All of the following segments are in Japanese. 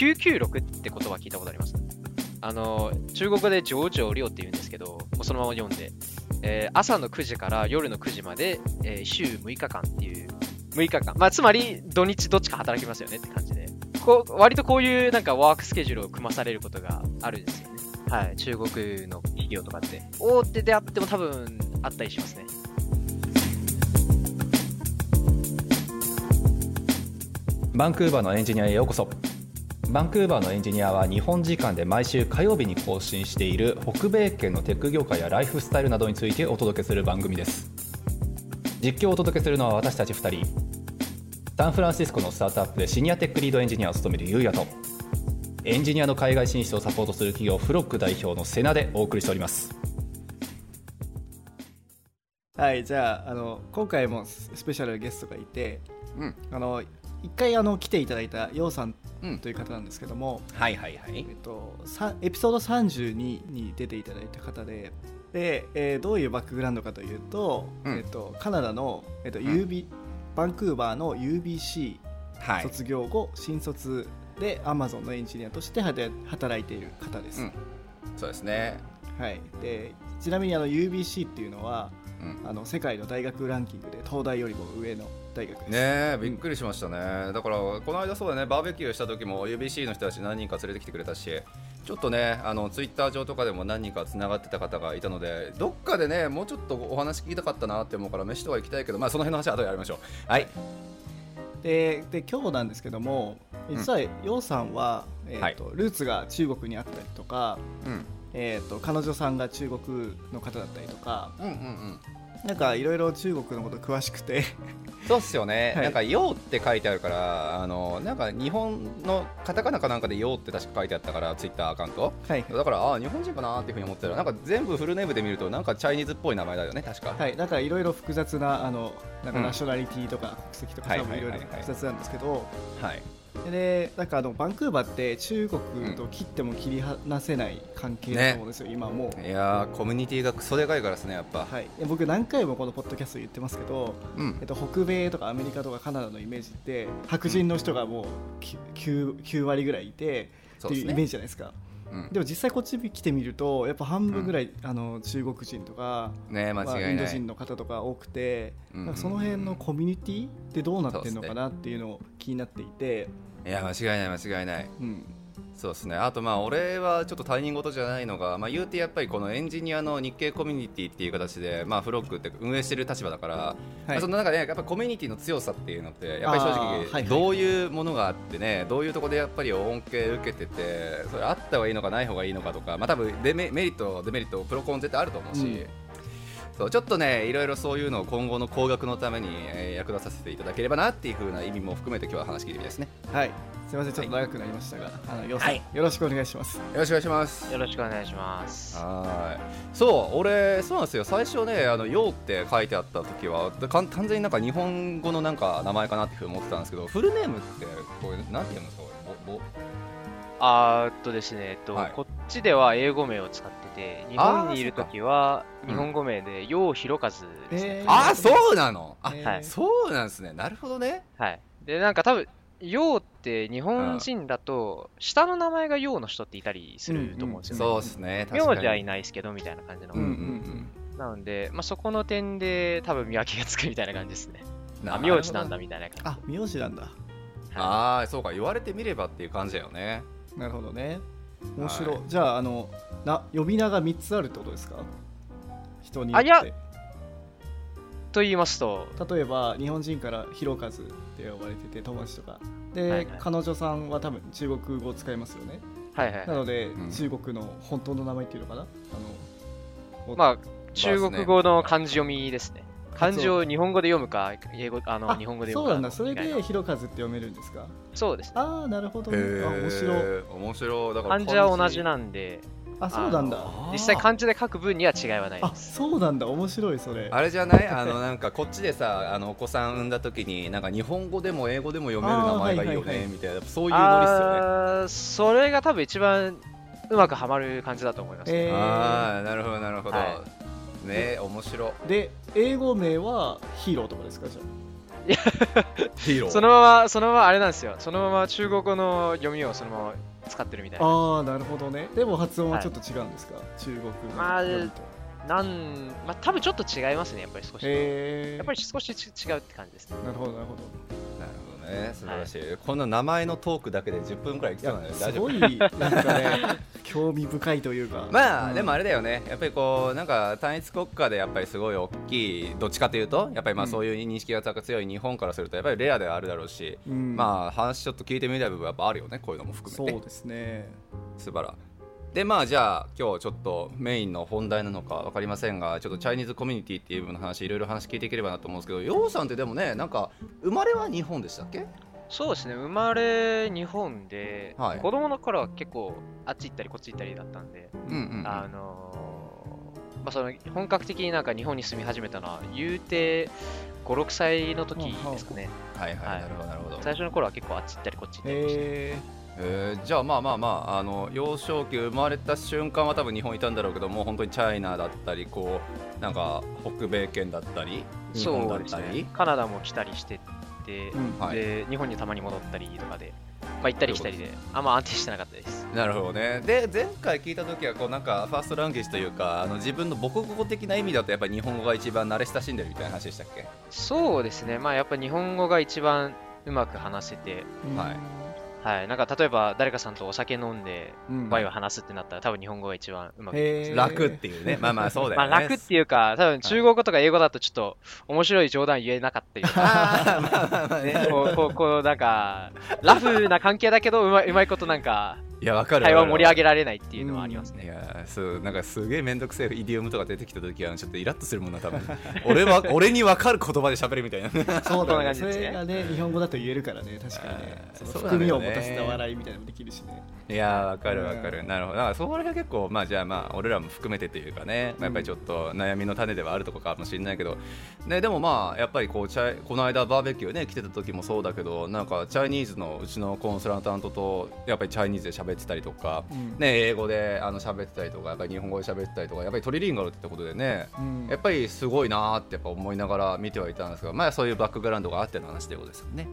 996って言葉聞いたことあります？あの、中国語で上々量って言うんですけど、もうそのまま読んで、えー朝の9時から夜の9時まで、えー週6日間っていう、6日間。まあ、つまり土日どっちか働きますよねって感じで。こう割とこういうなんかワークスケジュールを組まされることがあるんですよね。はい、中国の企業とかって。大手であっても多分あったりしますね。バンクーバーのエンジニアへようこそバンクーバーのエンジニアは日本時間で毎週火曜日に更新している北米圏のテック業界やライフスタイルなどについてお届けする番組です。実況をお届けするのは私たち2人。サンフランシスコのスタートアップでシニアテックリードエンジニアを務めるゆうやとエンジニアの海外進出をサポートする企業フロック代表のセナでお送りしております。はいじゃああの今回もススペシャルゲストがいてうん。あの一回あの来ていただいたようさんうん。という方なんですけども、はいはいはい。えっと、さエピソード32に出ていただいた方でで、えーどういうバックグラウンドかというと,、うん。えっとカナダの、えっと UB バンクーバーの UBC はい。卒業後、新卒で Amazon のエンジニアとして働働いている方です、うん。そうですね。はい、でちなみにあの UBC っていうのはうん。あの世界の大学ランキングで東大よりも上の大学です。ねえびっくりしましたね、だからこの間そうだねバーベキューした時も UBC の人たち何人か連れてきてくれたしちょっとねあのツイッター上とかでも何人かつながってた方がいたのでどっかでねもうちょっとお話聞きたかったなって思うから飯とか行きたいけどまあその辺の話は後でやりましょう。はい。でで今日なんですけども実は楊さんは、えーとルーツが中国にあったりとか、うん。えー、と彼女さんが中国の方だったりとかうんうんうんなんかいろいろ中国のこと詳しくて。そうっすよね、はい。なんか「よう」って書いてあるからあのなんか日本のカタカナかなんかで「よう」って確か書いてあったからツイッターアカウント。はい、だからああ日本人かなっていうふうに思ってたらなんか全部フルネームで見るとなんかチャイニーズっぽい名前だよね確か、はい、だからいろいろ複雑なあのなんかうん。ナショナリティとか国籍とかはい多分いろいろはい。はいはい複雑なんですけど、はいでなんかあのバンクーバーって中国と切っても切り離せない関係だと思うんですよ、今もう。いやーコミュニティがクソでかいからですねやっぱ、はい、で僕何回もこのポッドキャストで言ってますけど、うん。えっと、北米とかアメリカとかカナダのイメージって白人の人がもう 9, 9割ぐらいいてっていうイメージじゃないですか。うんでも実際こっち来てみるとやっぱ半分ぐらい、あの中国人とか、ね間まあ、違いない、インド人の方とか多くて、うん。なんかその辺のコミュニティってどうなってるのかなっていうのを気になっていて、いや間違いない間違いない。うんそうですね。あとまあ俺はちょっと他人事じゃないのが、まあ、言うてやっぱりこのエンジニアの日系コミュニティっていう形で、まあ、フロックって運営してる立場だから、まあその中で、ね、やっぱコミュニティの強さっていうのってやっぱり正直どういうものがあってねどういうところでやっぱり恩恵受けててそれあった方がいいのかない方がいいのかとか、まあ、多分デメメリットデメリットプロコン絶対あると思うし、うんそうちょっとねいろいろそういうのを今後の工学のために、えー役立たせていただければなっていう風な意味も含めて今日は話聞いてですね。はい。すみません。ちょっと長くなりましたが、あのようさん、はいよろしくお願いします。よろしくお願いします。よろしくお願いします。はい。そう俺そうなんですよ。最初ねあの「よう」って書いてあった時はか完全になんか日本語のなんか名前かなっていうふうに思ってたんですけどフルネームってこれなんて読むんですか？これぼぼ。あーっとですね、えっと、はい。こっちでは英語名を使ってて、日本にいるときは日本語名で、ようひろかずですね。えー。あそうなの？あ、えー。はい。そうなんですね。なるほどね。はい。で、なんか多分、ようって日本人だと、下の名前がようの人っていたりすると思うんですよね。そうですね。確かに。名字はいないですけど、みたいな感じの。うんうんなので、まあ、そこの点で多分見分けがつくみたいな感じですね。うんあ、名字なんだみたいな感じ。あ名字なんだ。はい。ああそうか。言われてみればっていう感じだよね。なるほどね面白い、はい。じゃああのな呼び名が3つあるってことですか？人によっあいやてと言いますと、例えば日本人からひろかずって呼ばれてて友達とか。で、はいはい。彼女さんは多分中国語を使いますよね。はいはい。な。ので、うん。中国の本当の名前っていうのかな？あのまあ、中国語の漢字読みですね。漢字を日本語で読むか、英語、あの、あ日本語でそう読むか。なんだ。それでひろかずって読めるんですか？そうです。ね。ああなるほどね。あ面白い。い面白い。だから漢字は同じなんで、あそうなんだ。実際漢字で書く分には違いはないあです。そうなんだ。面白いそれ。あれじゃない？あのなんかこっちでさあのお子さん産んだ時になんか日本語でも英語でも読める名前がいいよあーはいはいはい。ねみたいな。そういうノリっすよね。それが多分一番うまくはまる感じだと思います、ね。えー。ああなるほどなるほど、はね面白。で英語名はヒーローとかですか？じゃヒーロー。そのまま、そのままあれなんですよ。そのまま中国語の読みをそのまま使ってるみたいな。ああなるほどね。でも発音はちょっと違うんですか、中国のまあ読みとなん、まあ多分ちょっと違いますね、やっぱり少し。やっぱり少しち違うって感じですね。なるほどなるほど。なるほどね素晴らしい、こんな名前のトークだけで10分くらいいきいそうなんですごいなんかね 興味深いというか。まあ、うん。でもあれだよね。やっぱりこうなんか単一国家でやっぱりすごい大きいどっちかというとやっぱりまあうん。そういう認識が強い日本からするとやっぱりレアではあるだろうし、うん。まあ話ちょっと聞いてみたい部分はやっぱあるよねこういうのも含めて。そうですね。素晴らでまあじゃあ今日ちょっとメインの本題なのか分かりませんがちょっとチャイニーズコミュニティっていう部分の話いろいろ話聞いていければなと思うんですけどヨウさんってでもねなんか生まれは日本でしたっけ？そうですね、生まれ日本で、はい。子供の頃は結構あっち行ったりこっち行ったりだったんで、うんうんあのーまあ、その本格的になんか日本に住み始めたのは、言うて5、6歳の時ですかね。はいはい、はい。なるほどなるほど。最初の頃は結構あっち行ったりこっち行ったりして。へええー。じゃあまあまあまああの幼少期生まれた瞬間は多分日本いたんだろうけどもう本当にチャイナだったりこうなんか北米圏だったり日本だったり。ね。カナダも来たりしてて、うん。はい。で、日本にたまに戻ったりとかで、まあ、行ったり来たりで、あんま安定してなかったです。なるほどね。で前回聞いた時はこうなんかファーストランゲージというかあの自分の母国語的な意味だとやっぱり日本語が一番慣れ親しんでるみたいな話でしたっけ？そうですね、まあやっぱ日本語が一番うまく話せて、はいはい、なんか例えば誰かさんとお酒飲んで、うん。ワイワイ話すってなったら、多分日本語が一番うまくいきます。楽っていうね。まあまあそうだまあよね楽っていうか、多分中国語とか英語だとちょっと面白い冗談言えなかったりとか、あーまあまあまあねね、こう、こう、こうなんか、ラフな関係だけど、うまいうまいことなんか、いやわかる会話を盛り上げらられないっていうのはありますいね。やそうなんかすげえ面倒くせえイディオムとか出てきた時はちょっとイラッとするもんな多分 俺は俺に分かる言葉で喋るみたいな。そうだね。それがね日本語だと言えるからね。確かにね。含みを持たせた笑いみたいなのもできるしね。いやーわかるわかる、なるほど。だからそこら辺は結構まあじゃあまあ俺らも含めてというかね、まあやっぱりちょっと悩みの種ではあるとこかもしれないけど、ね、でもまあやっぱりこうチャイこの間バーベキューね来てた時もそうだけどなんかチャイニーズのうちのコンサルタントとやっぱりチャイニーズで喋ってたりとか、うん。ね、英語であの喋ってたりとかやっぱり日本語で喋ってたりとかやっぱりトリリンガルってことでねうん。やっぱりすごいなーってやっぱ思いながら見てはいたんですがまあそういうバックグラウンドがあっての話ということですよね。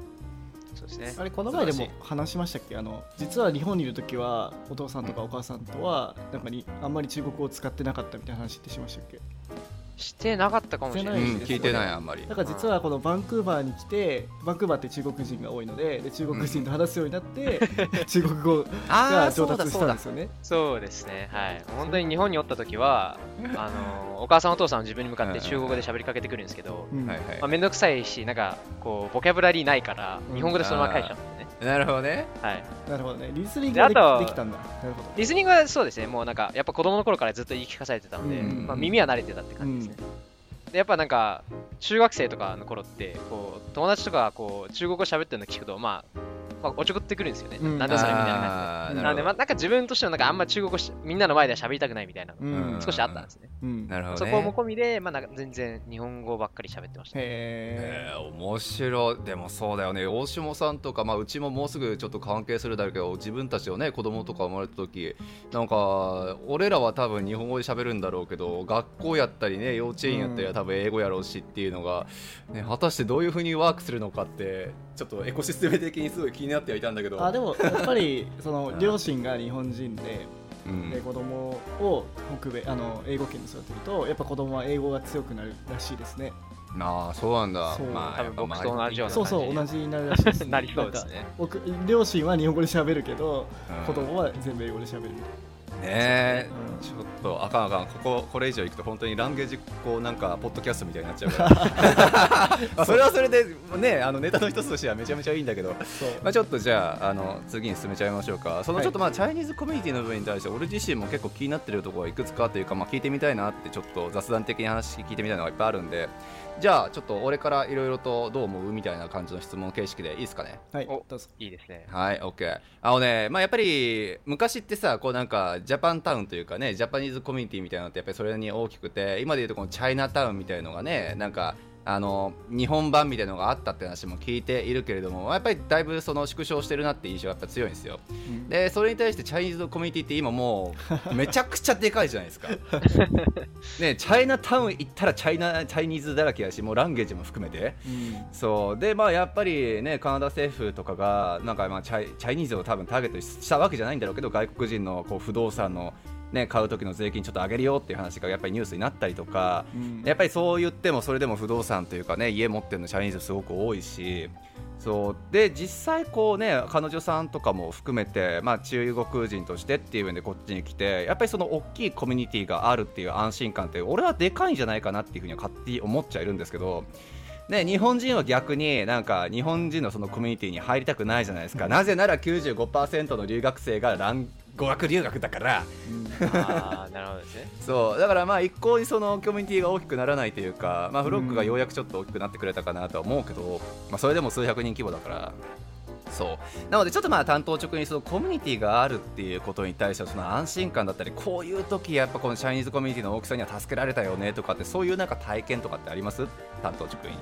そうですね。あれこの前でも話しましたっけ？あの実は日本にいる時はお父さんとかお母さんとはなんかにあんまり中国語を使ってなかったみたいな話ってしましたっけ？してなかったかもしれなういですね。ん聞いてないあんまりだから実はこのバンクーバーに来てバンクーバーって中国人が多いのでで中国人と話すようになって、中国語あが上達したんですよね。そうですね。はい。本当に日本におった時は、あの、お母さんお父さんは自分に向かって中国語で喋りかけてくるんですけど、うんはいはいまあ、くさいし、なんか、こう、ボキャブラリーないから、日本語でそのまま書いちゃうんですね。なるほどねはい。なるほどね。リスニングがでであときできたんだ。なるほど。リスニングはそうですね、もうなんか、やっぱ子供の頃からずっと言い聞かされてたので、うんまあ、耳は慣れてたって感じですね。で、やっぱなんか、中学生とかの頃って、こう、友達とかがこう、中国語喋ってるの聞くと、まあ、まあ、おちょくってくるんですよね。うんなんでそれみたいな感じで。なので、まあ、なんか自分としては、なんかあんま中国語しみんなの前では喋りたくないみたいな、うん少しあったんですね。うん。なるほどねそこも込みで、まあ、なんか全然日本語ばっかり喋ってました。へえー、面白いでもそうだよね大下さんとか、まあ、うちももうすぐちょっと関係するだろうけど自分たちのね子供とか生まれた時なんか俺らは多分日本語で喋るんだろうけど学校やったりね幼稚園やったりは多分英語やろうしっていうのが、ね、果たしてどういうふうにワークするのかってちょっとエコシステム的にすごい気になってはいたんだけど。あでもやっぱり その両親が日本人でうん。で子供を北米あの英語圏に育てるとやっぱ子供は英語が強くなるらしいですね。ああそうなんだ。そう。まあ多分僕と同じようなそうそう同じになるらしいです、なりそうですね。僕両親は日本語で喋るけど、うん。子供は全部英語で喋るみたいね。え、うん。ちょっとあかんあかん。こここれ以上いくと本当にランゲージこうなんかポッドキャストみたいになっちゃうから。まあそれはそれでねあのネタの一つとしてはめちゃめちゃいいんだけど、まあ、ちょっとじゃああの次に進めちゃいましょうか。そのはい。ちょっとまあ、チャイニーズコミュニティの部分に対して俺自身も結構気になってるところがいくつかというか、まあ、聞いてみたいなってちょっと雑談的に話聞いてみたいのがいっぱいあるんでじゃあちょっと俺からいろいろとどう思うみたいな感じの質問形式でいいですかね？はいおどうぞ。いいですね。はい、オッケー。あのね、まあ、やっぱり昔ってさ、こうなんかジャパンタウンというかね、ジャパニーズコミュニティみたいなのってやっぱりそれに大きくて、今でいうとこのチャイナタウンみたいのがね、なんかあの日本版みたいなのがあったって話も聞いているけれどもやっぱりだいぶその縮小してるなって印象がやっぱ強いんですよ、うん、でそれに対してチャイニーズのコミュニティって今もうめちゃくちゃでかいじゃないですか。ねチャイナタウン行ったらチャイナチャイニーズだらけやしもうランゲージも含めて、うん、そう。でまあやっぱりねカナダ政府とかがなんかまあチャイチャイニーズを多分ターゲットにしたわけじゃないんだろうけど外国人のこう不動産のね、買う時の税金ちょっと上げるよっていう話がやっぱりニュースになったりとか、うん、やっぱりそう言ってもそれでも不動産というかね家持ってるのチャイニーズすごく多いしそう。で実際こうね彼女さんとかも含めて、まあ、中国人としてっていう面でこっちに来てやっぱりその大きいコミュニティがあるっていう安心感って俺はでかいんじゃないかなっていうふうには勝手に思っちゃいるんですけど。ね、日本人は逆になんか日本人のそのコミュニティに入りたくないじゃないですか、なぜなら95%の留学生がラン語学留学だから、あなるほどですね。そう。だからまあ一向にそのコミュニティが大きくならないというか、まあ、フロックがようやくちょっと大きくなってくれたかなとは思うけど、まあ、それでも数百人規模だから。そう。なのでちょっとまあ担当直にそのコミュニティがあるっていうことに対してはその安心感だったりこういう時やっぱこのチャイニーズコミュニティの大きさには助けられたよねとかってそういうなんか体験とかってあります？担当直に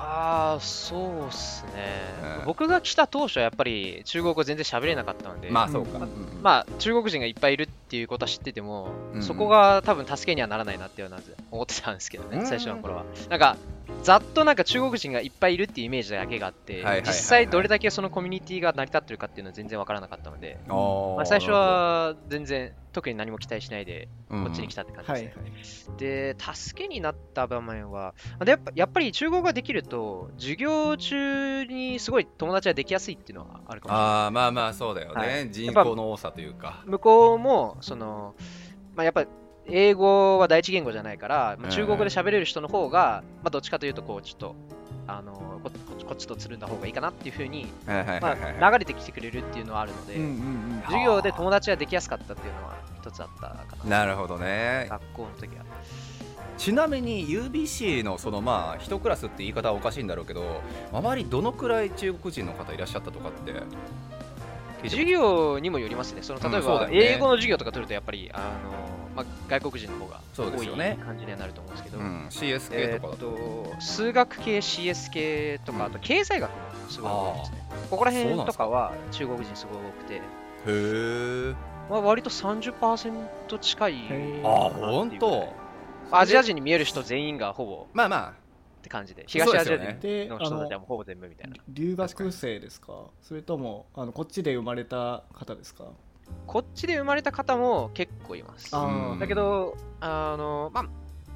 ああ、そうっすね、うん、僕が来た当初はやっぱり中国語全然喋れなかったので、まあそうか、まあ、まあ、中国人がいっぱいいるっていうことは知ってても、うん、そこが多分助けにはならないなっていうのは思ってたんですけどね、最初の頃は。なんか、ざっとなんか中国人がいっぱいいるっていうイメージだけがあって、実際どれだけそのコミュニティが成り立ってるかっていうのは全然わからなかったので、まあ、最初は全然特に何も期待しないでこっちに来たって感じですね。で、助けになった場面は、でやっぱやっぱり中国ができると、授業中にすごい友達ができやすいっていうのはあるかもしれない。あまあまあそうだよね、はい、人口の多さというか。向こうも、その、まあ、やっぱり英語は第一言語じゃないから、まあ、中国で喋れる人の方が、まあ、どっちかというと、こう、ちょっと、あのここっちとつるんだ方がいいかなっていうふうに、まあ、流れてきてくれるっていうのはあるので、授業で友達ができやすかったっていうのは一つあったかな。なるほどね。学校の時は。ちなみに UBC のそのまあ一クラスって言い方はおかしいんだろうけど周りどのくらい中国人の方いらっしゃったとかって授業にもよりますね。その例えば、英語の授業とか取るとやっぱりあのまあ、外国人の方が多い感じにはなると思うんですけど、うん、CS 系とかと。数学系 CS 系とか、あと経済学もすごい多いですね。ここら辺とかは中国人すごい多くて。へえ、まあ、割と30%近いあ本当？アジア人に見える人全員がほぼまあまあ。って感じで。東アジア人の人たちはほぼ全部みたいな。留学生ですか？それともあのこっちで生まれた方ですか？こっちで生まれた方も結構います。だけど、あの、まあ、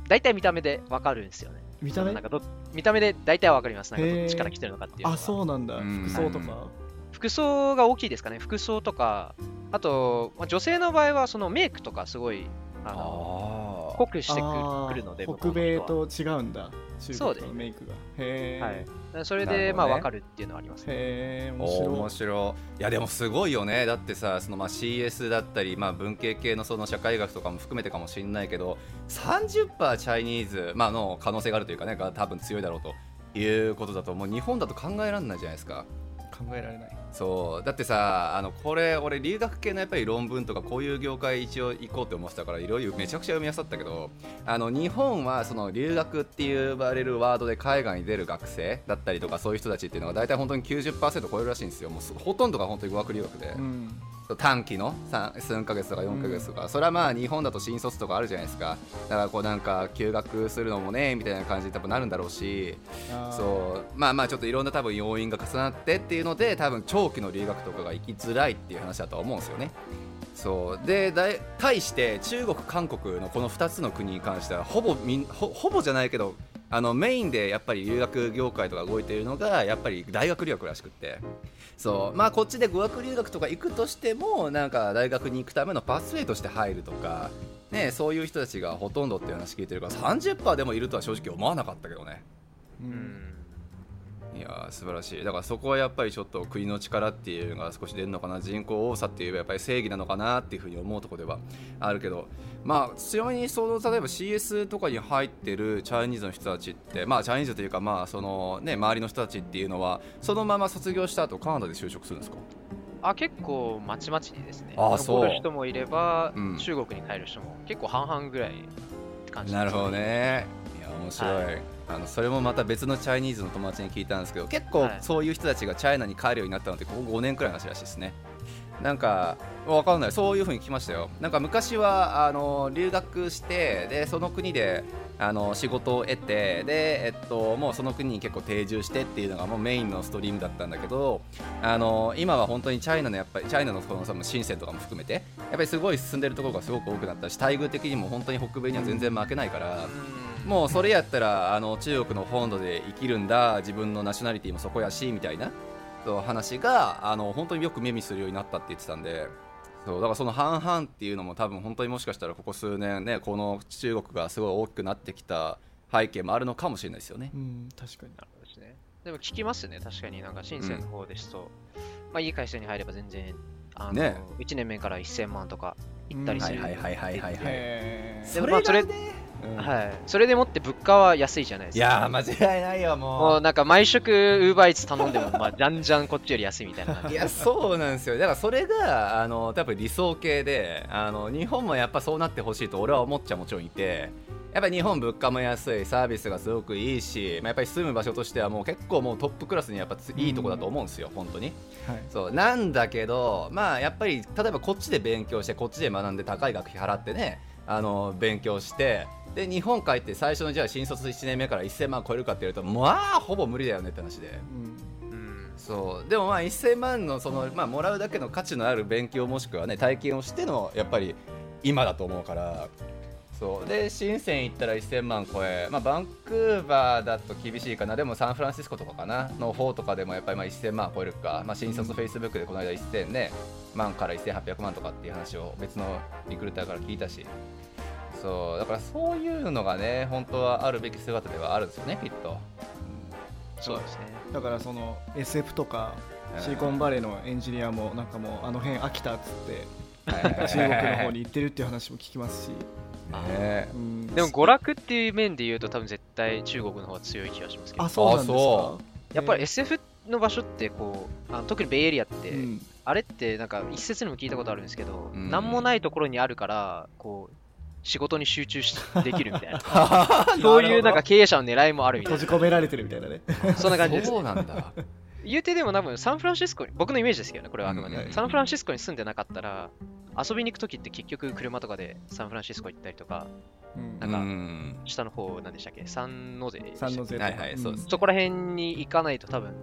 大体見た目でわかるんですよね。見た目？なんかど見た目で大体わかります。なんかどっちから来てるのかっていうあ、そうなんだ。服装とか？服装が大きいですかね。服装とか、あと、まあ、女性の場合はそのメイクとかすごい、あの濃くしてくるので、北米と違うんだ。中国のメイクが。へえ。はいそれで、まあ分かるっていうのはあります、ね、へえ面白い。面白い。いやでもすごいよね。だってさそのまあ CS だったり、まあ、文系系のその社会学とかも含めてかもしれないけど30%チャイニーズ、まあの可能性があるというかねが多分強いだろうということだともう日本だと考えられないじゃないですか。考えられないそう。だってさあのこれ俺留学系のやっぱり論文とかこういう業界一応行こうって思ってたからいろいろめちゃくちゃ読みやすかったけどあの日本はその留学って呼ばれるワードで海外に出る学生だったりとかそういう人たちっていうのが大体本当に90%超えるらしいんですよ。もうほとんどが本当に語学留学で、うん、短期の3か月とか4か月とか、うん、それはまあ日本だと新卒とかあるじゃないですか。だからこうなんか休学するのもねみたいな感じで多分なるんだろうし。そう。まあまあちょっといろんな多分要因が重なってっていうので多分長期の留学とかが行きづらいっていう話だと思うんですよね。そうで対して中国、韓国のこの2つの国に関してはほぼみほほぼじゃないけどあのメインでやっぱり留学業界とか動いているのがやっぱり大学留学らしくってそうまあこっちで語学留学とか行くとしてもなんか大学に行くためのパスウェイとして入るとか、ね、そういう人たちがほとんどっていう話聞いてるから30%でもいるとは正直思わなかったけどね。うんいや素晴らしい。だからそこはやっぱりちょっと国の力っていうのが少し出るのかな。人口多さっていうやっぱり正義なのかなっていうふうに思うところではあるけど。まあちなみにその例えば CS とかに入ってるチャイニーズの人たちってまあチャイニーズというかまあそのね周りの人たちっていうのはそのまま卒業した後カナダで就職するんですか？あ結構まちまちですね。あそう。る人もいれば、うん、中国に帰る人も結構半々ぐらいって感じ、ね、なるほどね。いや面白い、はいあのそれもまた別のチャイニーズの友達に聞いたんですけど結構そういう人たちがチャイナに帰るようになったのってここ5年くらいの話らしいですね。なんかわかんない。そういうふうに聞きましたよ。なんか昔はあの留学してでその国であの仕事を得てで、えっと、もうその国に結構定住してっていうのがもうメインのストリームだったんだけどあの今は本当にチャイナのやっぱりチャイナのその深センとかも含めてやっぱりすごい進んでるところがすごく多くなったし待遇的にも本当に北米には全然負けないから。もうそれやったらあの中国の本土で生きるんだ。自分のナショナリティもそこやしみたいな。話があの本当によく目にするようになったって言ってたんで。そうだからその半々っていうのも多分本当にもしかしたらここ数年ねこの中国がすごい大きくなってきた背景もあるのかもしれないですよね。うん、確かになるほどですね。でも聞きますね、確かに。なんか深センの方ですと、うん、まあいい会社に入れば全然、あの、ね、1年目から1000万とか行ったりする。はいはいはいはいはい、はい。それそれはい、それでもって物価は安いじゃないですか。いや間違いないよ、もう。もうなんか毎食、ウーバーイーツ頼んでも、まあ、じゃんじゃんこっちより安いみたいな。いや、そうなんですよ。だからそれが、あの、多分理想系で、あの、日本もやっぱそうなってほしいと俺は思っちゃもちろんいて、やっぱり日本物価も安い、サービスがすごくいいし、まあ、やっぱり住む場所としてはもう結構もうトップクラスにやっぱいいとこだと思うんですよ、本当に。はい、そうなんだけど、まあやっぱり例えばこっちで勉強して、こっちで学んで高い学費払ってね、あの勉強してで日本帰って最初のじゃあ新卒1年目から1000万超えるかっていうとまあほぼ無理だよねって話で、うん、そう。でもまあ1000万のその、まあ、もらうだけの価値のある勉強もしくはね体験をしてのやっぱり今だと思うからそう。で深セン行ったら1000万超え、まあ、バンクーバーだと厳しいかな。でもサンフランシスコとかかな。の方とかでもやっぱりまあ1000万超えるか、まあ、新卒フェイスブックでこの間1000ね万から1800万とかっていう話を別のリクルーターから聞いたし。そう。だからそういうのがね本当はあるべき姿ではあるんですよねきっと、うん、そうですね。だからその SF とかシリコンバレーのエンジニアもなんかもうあの辺飽きたっつって中国の方に行ってるっていう話も聞きますしね。うん、でも娯楽っていう面で言うと多分絶対中国の方が強い気がしますけど。あそうなんですか？やっぱり SF の場所ってこうあの特にベイエリアって、うん、あれってなんか一説にも聞いたことあるんですけど、うん、何もないところにあるからこう仕事に集中しできるみたいな。そういうなんか経営者の狙いもあるみたいな。閉じ込められてるみたいなね。そんな感じです。そうなんだ言うてでも多分サンフランシスコに僕のイメージですけどねこれはあくまで、うんサンフランシスコに住んでなかったら遊びに行く時って結局車とかでサンフランシスコ行ったりとか、うん、なんか下の方なんでしたっけ？サンノゼサンノゼはいはいそうです、そこら辺に行かないと多分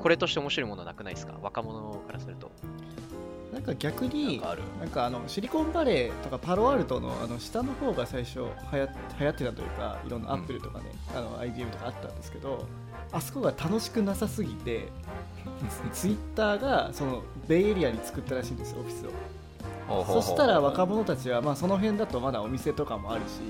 これとして面白いものはなくないですか？若者からすると。なんか逆になんかあのシリコンバレーとかパロアルトのあの下の方が最初はや流行ってたというかいろんなアップルとかね、うん、あの IBM とかあったんですけどあそこが楽しくなさすぎてツイッターがそのベイエリアに作ったらしいんですよオフィスを。そしたら若者たちは、まあ、その辺だとまだお店とかもあるし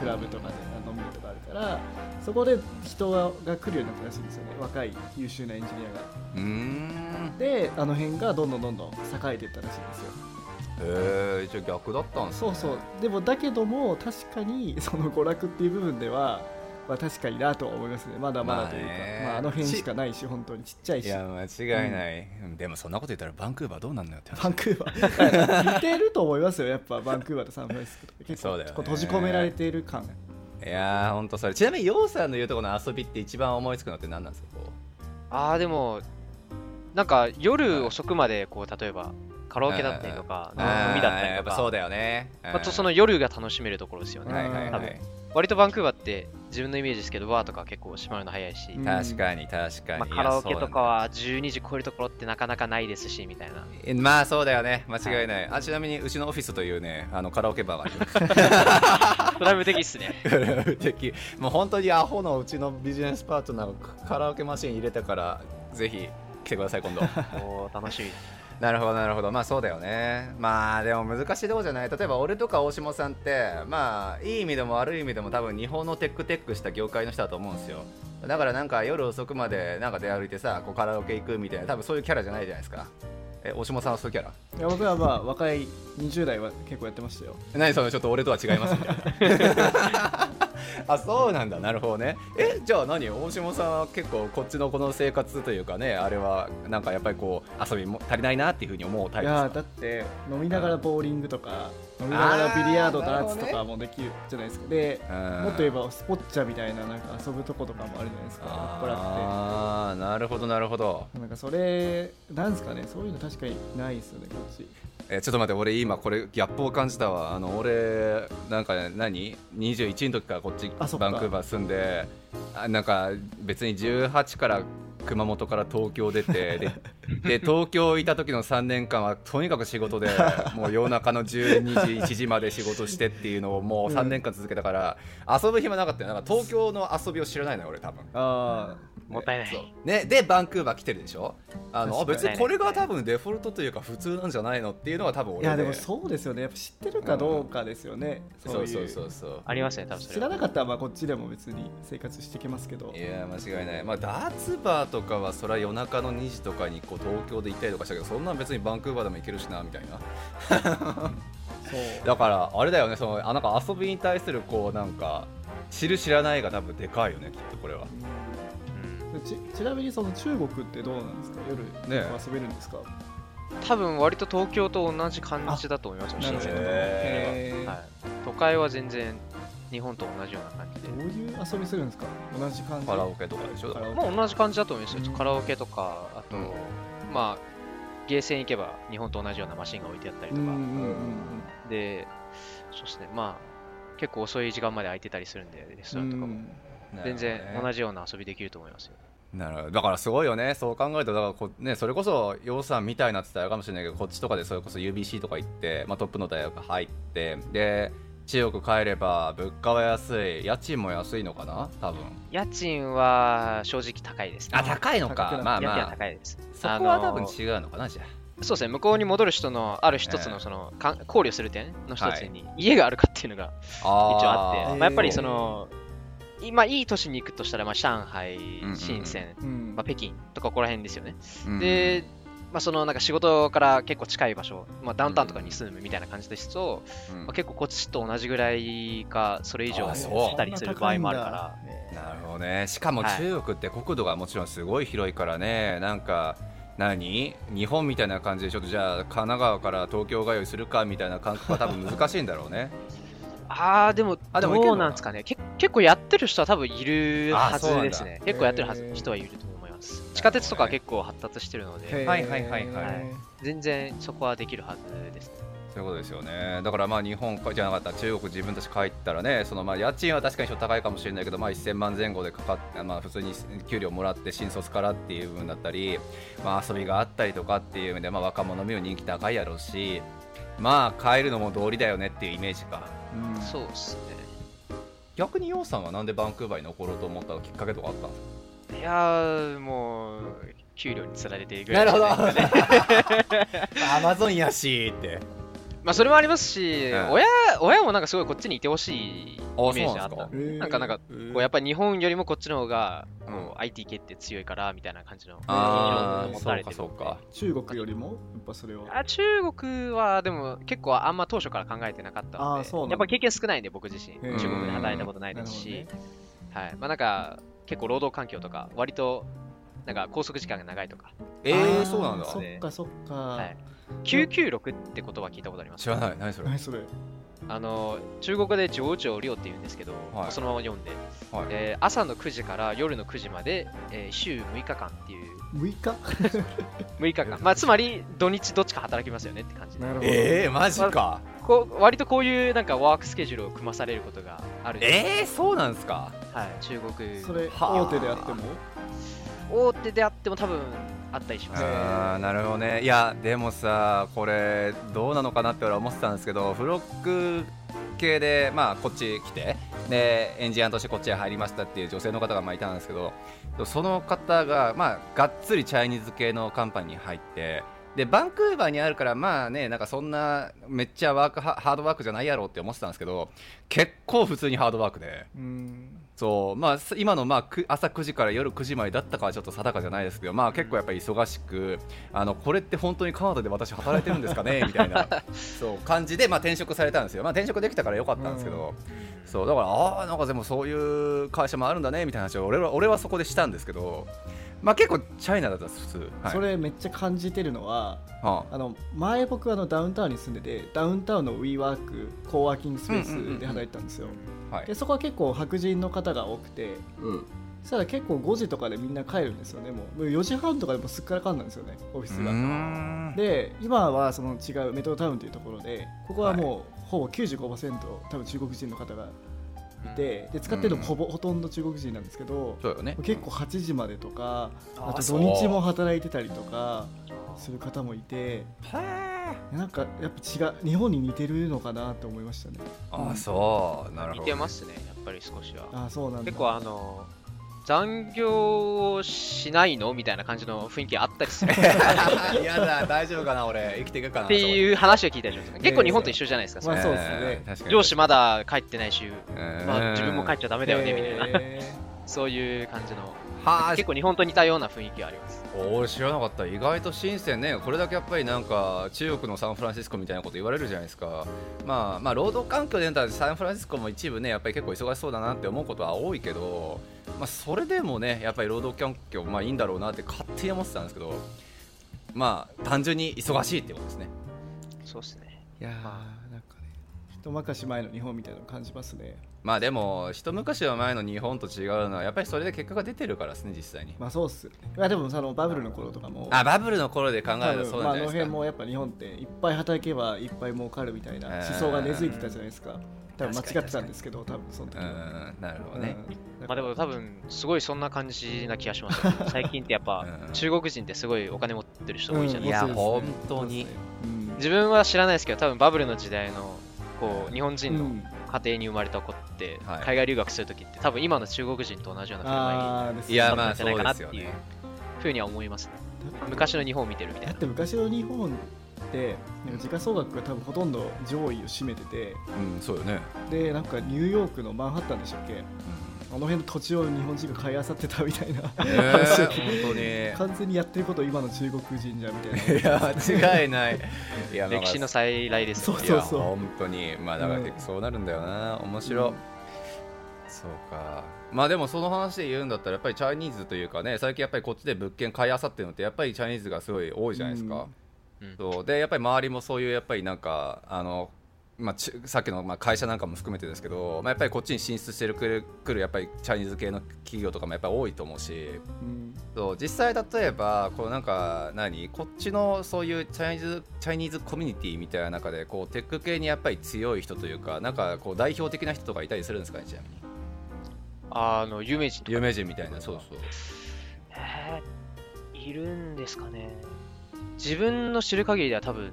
クラブとかで飲みとかあるからそこで人が来るようになったらしいんですよね若い優秀なエンジニアが。であの辺がどんどんどんどん栄えていったらしいんですよ。へえじゃあ逆だったんです、ね、そうそう。でもだけども確かにその娯楽っていう部分ではまあ、確かになと思いますね。まだまだというか、まあ、まあ、あの辺しかないし本当にちっちゃいし。いや間違いない、うん、でもそんなこと言ったらバンクーバーどうなんのよってバンクーバー。似てると思いますよやっぱバンクーバーとサンフランシスコ 結構、ね、閉じ込められている感。いやー本当それちなみにヨウさんの言うところの遊びって一番思いつくのって何なんですかこう。ああでもなんか夜遅くまでこう例えばカラオケだったりとか飲みだったりとか。そうだよね。あとその夜が楽しめるところですよね、はいはいはい、割とバンクーバーって自分のイメージですけどバーとか結構閉まるの早いし。確かに確かに、まあ、カラオケとかは12時超えるところってなかなかないですしみたいな。まあそうだよね。間違いない、はい、あちなみにうちのオフィスというねあのカラオケバーがあります。プライム的っすね。プライム的。もう本当にアホのうちのビジネスパートナーカラオケマシン入れたからぜひ来てください今度。お楽しみなるほどなるほど。まあそうだよね。まあでも難しいとこじゃない。例えば俺とか大下さんってまあいい意味でも悪い意味でも多分日本のテックテックした業界の人だと思うんですよ。だからなんか夜遅くまでなんか出歩いてさこうカラオケ行くみたいな多分そういうキャラじゃないじゃないですか。え大下さんはそういうキャラ？いや僕はまあ若い20代は結構やってましたよ。何そのちょっと俺とは違いますみたいな あそうなんだ。なるほどね。えじゃあ何？大下さんは結構こっちのこの生活というかねあれはなんかやっぱりこう遊びも足りないなっていうふうに思うタイプですか？いやだって飲みながらボーリングとか飲みながらビリヤードダーツとかもできるじゃないですか。でうん。もっと言えばスポッチャみたいななんか遊ぶとことかもあるじゃないですか。ああなるほどなるほど。てなんかそれなんですかね？そういうの確かにないですよねこっちえちょっと待って俺今これギャップを感じたわ。あの俺なんか何？21の時からこっちバンクーバー住んであなんか別に18から熊本から東京出て でで東京いた時の3年間はとにかく仕事で もう夜中の12時1時まで仕事してっていうのをもう3年間続けたから、遊ぶ暇なかったよ。なんか東京の遊びを知らないのよ俺多分。あもったいない。そう。ね、でバンクーバー来てるでしょ？あの別にこれが多分デフォルトというか普通なんじゃないのっていうのは多分俺あいやでもそうですよね。やっぱ知ってるかどうかですよね、そうそういそう。そうありますね、多分それは。知らなかったらまあこっちでも別に生活してきますけど。いや間違いない、まあ、ダーツバーとかはそれは夜中の2時とかにこう東京で行ったりとかしたけどそんなん別にバンクーバーでも行けるしなみたいな。そう。だからあれだよねそのあなんか遊びに対するこうなんか知る知らないが多分でかいよねきっとこれは。うんちちなみにその中国ってどうなんですか？夜ね遊べるんですか、多分割と東京と同じ感じだと思いますよ、深センとかはい。都会は全然日本と同じような感じで。どう。いう遊びするんですか？同じ感じ？カラオケとかでしょ？カラオケ。まあ同じ感じだと思いますよ。うん。カラオケとか、あと、うん。まあ、ゲーセン行けば日本と同じようなマシンが置いてあったりとか、うんうんうんで、そうですね、まあ、結構遅い時間まで空いてたりするんで、レストうんランとかも。全然同じような遊びできると思いますよ。なるほど。だからすごいよね。そう考えるとだからこ、ね、それこそ洋さんみたいなって言ったらかもしれないけどこっちとかでそれこそ UBC とか行って、まあ、トップの大学入ってで中国帰れば物価は安い。家賃も安いのかな？多分。家賃は正直高いですね。あ高いのか。まあまあ。高いです。そこは多分違うのかなじゃそうですね、向こうに戻る人のある一つええのその、かん考慮する点の一つに、家があるかっていうのがあ一応あって、ーまあ、やっぱりその、今いい都市に行くとしたら、まあ、上海深セン、うん。まあ、北京とかここら辺ですよね。うんで、まあ、そのなんか仕事から結構近い場所、まあ、ダウンタウンとかに住むみたいな感じですと、うん。まあ、結構こっちと同じぐらいか、それ以上したりする場合もあるから、なるほどね。しかもはい。中国って国土がもちろんすごい広いからね、なんか何？日本みたいな感じでちょっとじゃあ神奈川から東京通いするかみたいな感覚は多分難しいんだろうね あー、でも、あでもどうなんですかね。け結構やってる人は多分いるはずですね。結構やってるはず人はいると思います。地下鉄とか結構発達してるので、はいはいはいはい全然そこはできるはずですね。そういうことですよねだからまあ日本じゃなかったら中国自分たち帰ったらねそのまあ家賃は確かにちょっと高いかもしれないけど、まあ、1000万前後でかかって、まあ、普通に給料もらって新卒からっていう部分だったり、まあ、遊びがあったりとかっていう意味で、まあ、若者にも人気高いやろうしまあ帰るのも道理だよねっていうイメージかうんそうです逆にヨウさんはなんでバンクーバーに残ろうと思ったきっかけとかあったんですか？ね。いやー、もう、給料につられてぐらいじゃないですかね。アマゾンやしってまあ、それもありますし、うん親親もなんかすごいこっちにいてほしいイメあージあった。なんか。なんかこうやっぱり日本よりもこっちの方が、うん。もう IT 系って強いからみたいな感じのああそうかれてるので。そうか中国よりも？やっぱそれは。あ中国はでも結構あんま当初から考えてなかったのであーそうなんだ。やっぱ経験少ないんで僕自身。中国で働いたことないですし、はい。まあなんか結構労働環境とか割となんか拘束時間が長いとか。えあー、ーそうなんだ。そっかそっか、はい996って言葉聞いたことあります？知らない。何それ？何それ？あの中国語で上々量って言うんですけど、はい。そのまま読んで、はい。えー朝の9時から夜の9時まで、えー週6日間っていう。6日？6日間、まあ、つまり土日どっちか働きますよねって感じで。なるほど。えー、マジか。こう割とこういうなんかワークスケジュールを組まされることがあるんで。すえー、そうなんですか？はい、中国。それはあ。大手であっても？大手であっても多分あったりします。ね。あーなるほどね。いやでもさこれどうなのかなって俺は思ってたんですけどフロック系でまあこっち来てでエンジニアとしてこっちへ入りましたっていう女性の方がまあいたんですけどその方がまあがっつりチャイニーズ系のカンパニーに入ってでバンクーバーにあるからまあねなんかそんなめっちゃワークハハードワークじゃないやろうって思ってたんですけど結構普通にハードワークで。うんそうまあ、す今の、まあ、く朝9時から夜9時までだったかはちょっと定かじゃないですけど、まあ、結構やっぱり忙しくあのこれって本当にカナダで私働いてるんですかね？みたいなそう感じで、まあ、転職されたんですよ、まあ、転職できたからよかったんですけど、そうだからああなんかでもそういう会社もあるんだねみたいな話を俺は俺はそこでしたんですけどまあ結構チャイナだったら普通、はい、それめっちゃ感じてるのははあ。の前僕はあのダウンタウンに住んでてダウンタウンの WeWork コーワーキングスペースで働いてたんですよ、あはい。でそこは結構白人の方が多くてうん。そしたら結構5時とかでみんな帰るんですよねもう。もう4時半とかでもすっからかんなんですよねオフィスが、で今はその違うメトロタウンというところでここはもうほぼ95%多分中国人の方がいてで使ってるのほぼ、ほとんど中国人なんですけどそうよね。結構8時までとかあとそう。土日も働いてたりとかする方もいて。なんかやっぱ違う日本に似てるのかなと思いましたね。ああそう。なるほど。似てますね、やっぱり少しは。あそうなんだ。結構あの、残業をしないの？みたいな感じの雰囲気あったりする。っやだ大丈夫かな俺。生きていくかなていう話を聞いたりします。結構日本と一緒じゃないですか、それ。まあそうですね。上司まだ帰ってないし、うん。まあ、自分も帰っちゃダメだよねみたいな、へ そういう感じの、はあ結構日本と似たような雰囲気があります。俺知らなかった。意外と深センね。これだけやっぱりなんか中国のサンフランシスコみたいなこと言われるじゃないですか。まあまあ労働環境で言ったらサンフランシスコも一部ねやっぱり結構忙しそうだなって思うことは多いけどまあそれでもねやっぱり労働環境まあいいんだろうなって勝手に思ってたんですけどまあ単純に忙しいってことですね。そうですね。ーいやーなんかね一昔前の日本みたいなの感じますねまあでも一昔は前の日本と違うのはやっぱりそれで結果が出てるからですね実際に。まあそうっす。よねいやでもそのバブルの頃とかもあバブルの頃で考え多るとそう分まあ、あのなんじゃないですか、辺もやっぱ日本っていっぱい働けばいっぱい儲かるみたいな思想が根付いてたじゃないですか。多分間違ってたんですけど多分その時うはんなるほどね、うん。まあでも多分、すごいそんな感じな気がします。最近ってやっぱう、ん。中国人ってすごいお金持ってる人多いじゃないいですか。や本当に。うん。自分は知らないですけど、多分バブルの時代の、こう、日本人のうん家庭に生まれた子って、はい。海外留学するときって、多分今の中国人と同じような振る舞いにあーですね。いやまあじゃないかなっていうそうですよね。ふうには思いますね。昔の日本を見てるみたいな。だって昔の日本ってなんか時価総額が多分ほとんど上位を占めててうんそうよね、でなんかニューヨークのマンハッタンでしたっけ？あの辺の土地を日本人が買い漁ってたみたいなえ話をー、聞いて本当に。完全にやってること今の中国人じゃんみたいな。いや間違いない。いやまあ歴史の再来ですよ。ね。いやそうそう。本当に。まあだからうん。そうなるんだよな。面白い、うん。そうか。まあでもその話で言うんだったらやっぱりチャイニーズというかね最近やっぱりこっちで物件買いあさってるのってやっぱりチャイニーズがすごい多いじゃないですか、うん。そう。でやっぱり周りもそういうやっぱりなんかあのまあ、ちさっきのまあ会社なんかも含めてですけど、まあ、やっぱりこっちに進出してるくるくるやっぱりチャイニーズ系の企業とかもやっぱり多いと思うしうん。そう実際例えばこうなんか何？こっちのそういうチャイニーズチャイニーズコミュニティみたいな中でこうテック系にやっぱり強い人というかなんかこう代表的な人とかいたりするんですかねちなみに？あの、有名人有名人みたいなそうそう。えーいるんですかね。自分の知る限りでは多分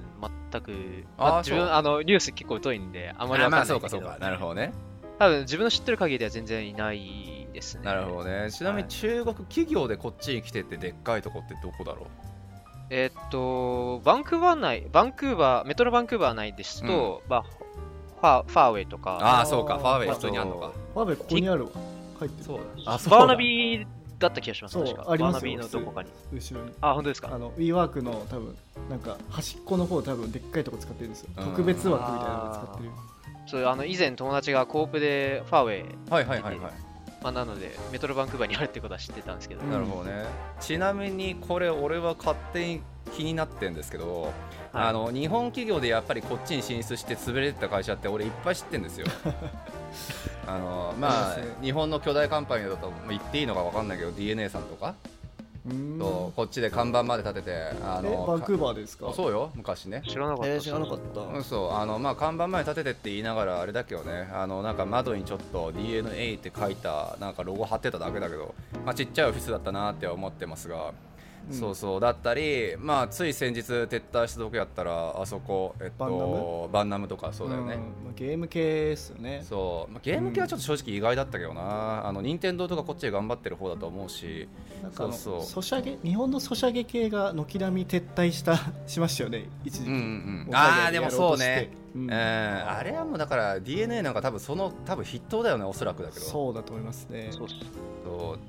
全く、まあ自分、あの、ニュース結構疎いんで、あんまりわかんあまあないんだけど、そうかそうか。なるほどね。多分自分の知ってる限りでは全然いないですね。なるほどね。ちなみに中国企業でこっちに来てってでっかいとこってどこだろえーっと、バンクーバー内、バンクーバー、メトロバンクーバー内ですと、まあ、ファファーウェイとか、ああそうか。ファーウェイ普通にあんのか。ファーベここにあるわ。書いてる。そうだ。あバーナビーだった気がします、そう確か。ありますよ。バーナビーのどこかに。後ろに。あ、本当ですか？あの WeWork の多分なんか端っこの方多分でっかいとこ使ってるんですよ。うん特別枠みたいなので使ってる。そうあの以前友達がコープでファーウェイ、はいはいはいはい。まあ、なのでメトロバンクーバーにあるってことは知ってたんですけど、うんなるほどね。ちなみにこれ俺は勝手に気になってんですけど、はい。あの日本企業でやっぱりこっちに進出して潰れてた会社って俺いっぱい知ってんですよ あのまあ日本の巨大カンパニーだとまあ言っていいのか分かんないけど DNA さんとか、うーん。とこっちで看板まで立ててあえのバンクーバーですか？かそうよ昔ね。知らなかった。えー知らなかった。うんそうあのまあ看板前に立ててって言いながらあれだけどね。あのなんか窓にちょっと DNA って書いたなんかロゴ貼ってただけだけど、まあ、ちっちゃいオフィスだったなって思ってますが、うんそうそう。だったりまあつい先日撤退した時やったらあそこえっバンナとバンナムとかそうだよね、ん。まあゲーム系ですよね。そう、まあ、ゲーム系はちょっと正直意外だったけどな、あの任天堂とかこっちで頑張ってる方だと思うし。なんかあのそうそう。ソシャゲ？日本のソシャゲ系が軒並み撤退したしましたよね。一時期、うんうんあー海外やろとして。でもそうねあれはもうだから DNA なんか多分その多分筆頭だよねおそらくだけど。そうだと思いますね。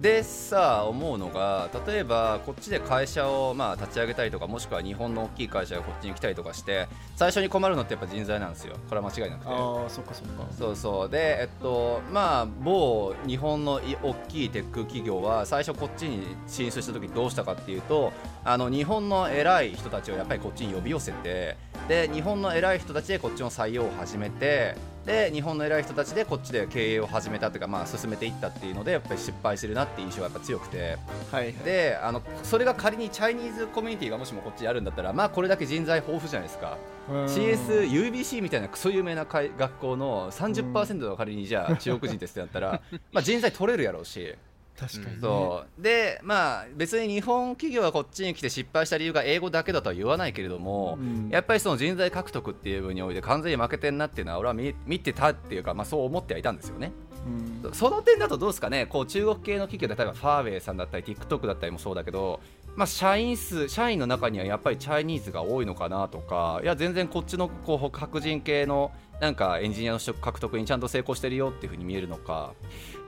でさ思うのが例えばこっちで会社をまあ立ち上げたりとかもしくは日本の大きい会社がこっちに来たりとかして最初に困るのってやっぱ人材なんですよ。これは間違いなくて。ああそっかそっか。そうそう。でえっとまあ某日本のい大きいテック企業は最初こっちに進出した時どうしたかっていうとあの日本の偉い人たちをやっぱりこっちに呼び寄せてで日本の偉い人たちでこっちの採用を始めてで日本の偉い人たちでこっちで経営を始めたっていうかまあ進めていったっていうのでやっぱり失敗してるなっていう印象がやっぱ強くて。はいはい。であのそれが仮にチャイニーズコミュニティがもしもこっちにあるんだったらまあこれだけ人材豊富じゃないですか。うん。CS、UBC みたいなクソ有名な会学校の30%が仮にじゃあ中国人ですってなったら、まあ人材取れるやろうし、確かにね。そう。でまあ別に日本企業がこっちに来て失敗した理由が英語だけだとは言わないけれども、うん。やっぱりその人材獲得っていう部分において完全に負けてんなっていうのは俺は見見てたっていうか、まあ、そう思ってはいたんですよね。うん。その点だとどうですかね、こう中国系の企業で例えばファーウェイさんだったり、TikTok だったりもそうだけど、まあ、社員数、社員の中にはやっぱりチャイニーズが多いのかなとか、いや、全然こっちのこう白人系のなんかエンジニアの職獲得にちゃんと成功してるよっていうふうに見えるのか、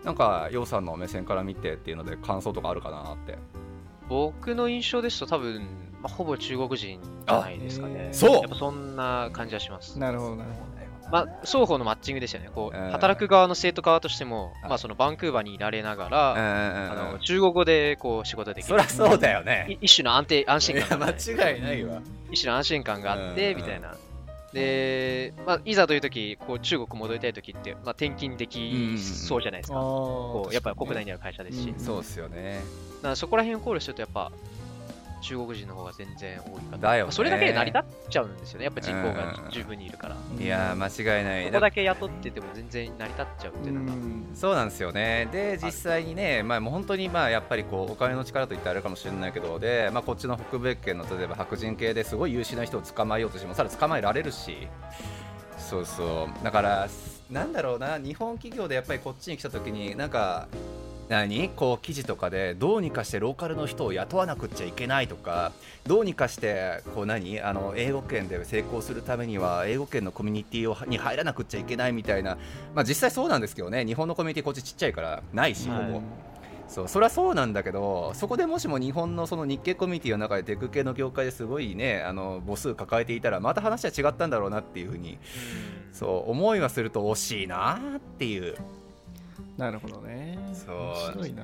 なんか、楊さんの目線から見てっていうので、感想とかあるかなって。僕の印象ですと多分、まあ、ほぼ中国人じゃないですかねあ。そうやっぱそんな感じはします。なるほどなるほまあ、双方のマッチングですよね。こう、うん働く側の生徒側としても、あまあ、そのバンクーバーにいられながうんら、うんあのうん中国語でこう仕事できるそりゃ。そうだよいね。一種の安定安心感間違いないわ。一種の安心感があって、うんみたいな。で、まあ、いざという時こう中国戻りたい時って、まあ、転勤できそうじゃないですどあか。こーうやっぱり国内にある会社ですし、うんそうっすよね。だからそこら辺を考慮すると、やっぱ中国人の方が全然多いかな。だよねまあそれだけで成り立っちゃうんですよね。やっぱ人口がうん十分にいるから。うんいやー、間違いない。ここだけ雇ってても全然成り立っちゃうってういうのが。んそうなんですよね。で、実際にね、まあ、もう本当にまあやっぱりこうお金の力といったらあれかもしれないけど、で、まあ、こっちの北米圏の例えば白人系ですごい優秀な人を捕まえようとしても、さら捕まえられるし、そうそう、だから、なんだろうな、日本企業でやっぱりこっちに来たときに、なんか、何？こう記事とかでどうにかしてローカルの人を雇わなくっちゃいけないとかどうにかしてこう何？あの英語圏で成功するためには英語圏のコミュニティをに入らなくっちゃいけないみたいな、まあ、実際そうなんですけどね。日本のコミュニティこっちちっちゃいからないし、はい。ほぼ。そうそれはそうなんだけどそこでもしも日本のその日系コミュニティの中でテック系の業界ですごいねあの母数抱えていたらまた話は違ったんだろうなっていうふうにそう思いはすると惜しいなっていうなるほどね。そう。面白いな。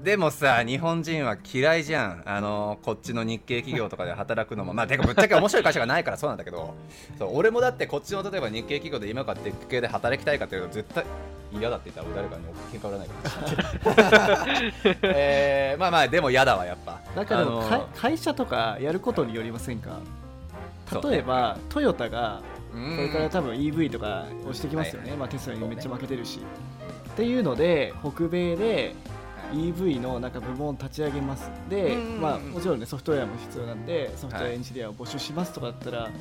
でもさ日本人は嫌いじゃん。あのこっちの日系企業とかで働くのも。まあてかぶっちゃけ面白い会社がないからそうなんだけど。そう俺もだってこっちの例えば日系企業で今からテック系で働きたいかっていうと絶対嫌だって言ったら誰かに喧嘩売らないかもしれない、えーまあまあでも嫌だわやっぱ。だから会社とかやることによりませんか？例えばトヨタがここれから多分 EV とか押してきますよね、まあ、テスラにめっちゃ負けてるし、っていうので北米で EV のなんか部門を立ち上げます。で、うんまあ、もちろんねソフトウェアも必要なんでソフトウェはいアエンジニアを募集しますとかだったら、はい。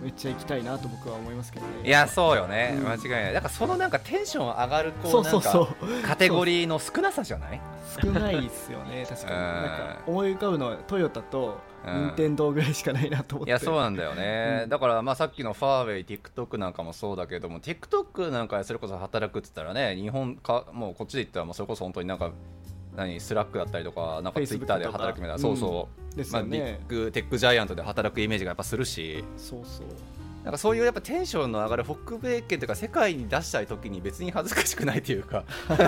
めっちゃ行きたいなと僕は思いますけどね。いやそうよね、うん。間違いない。だからそのなんかテンション上がるこそううそう。そなんかうカテゴリーの少なさじゃない？少ないですよね確かに。うん。なんか思い浮かぶのはトヨタとうん任天堂ぐらいしかないなと思って。いやそうなんだよね、うん。だからまあさっきのファーウェイ TikTok なんかもそうだけども TikTok なんかでそれこそ働くって言ったらね日本かもうこっちで言ったらもうそれこそ本当になんか何 Slack だったりとかなんか Facebook Twitter で働くみたいな、そうそう、ですまあ、 Big Tech giant で働くイメージがやっぱするし。そうそう。なんかそういうやっぱテンションの上がる北米圏というか世界に出したい時に別に恥ずかしくないというか。そう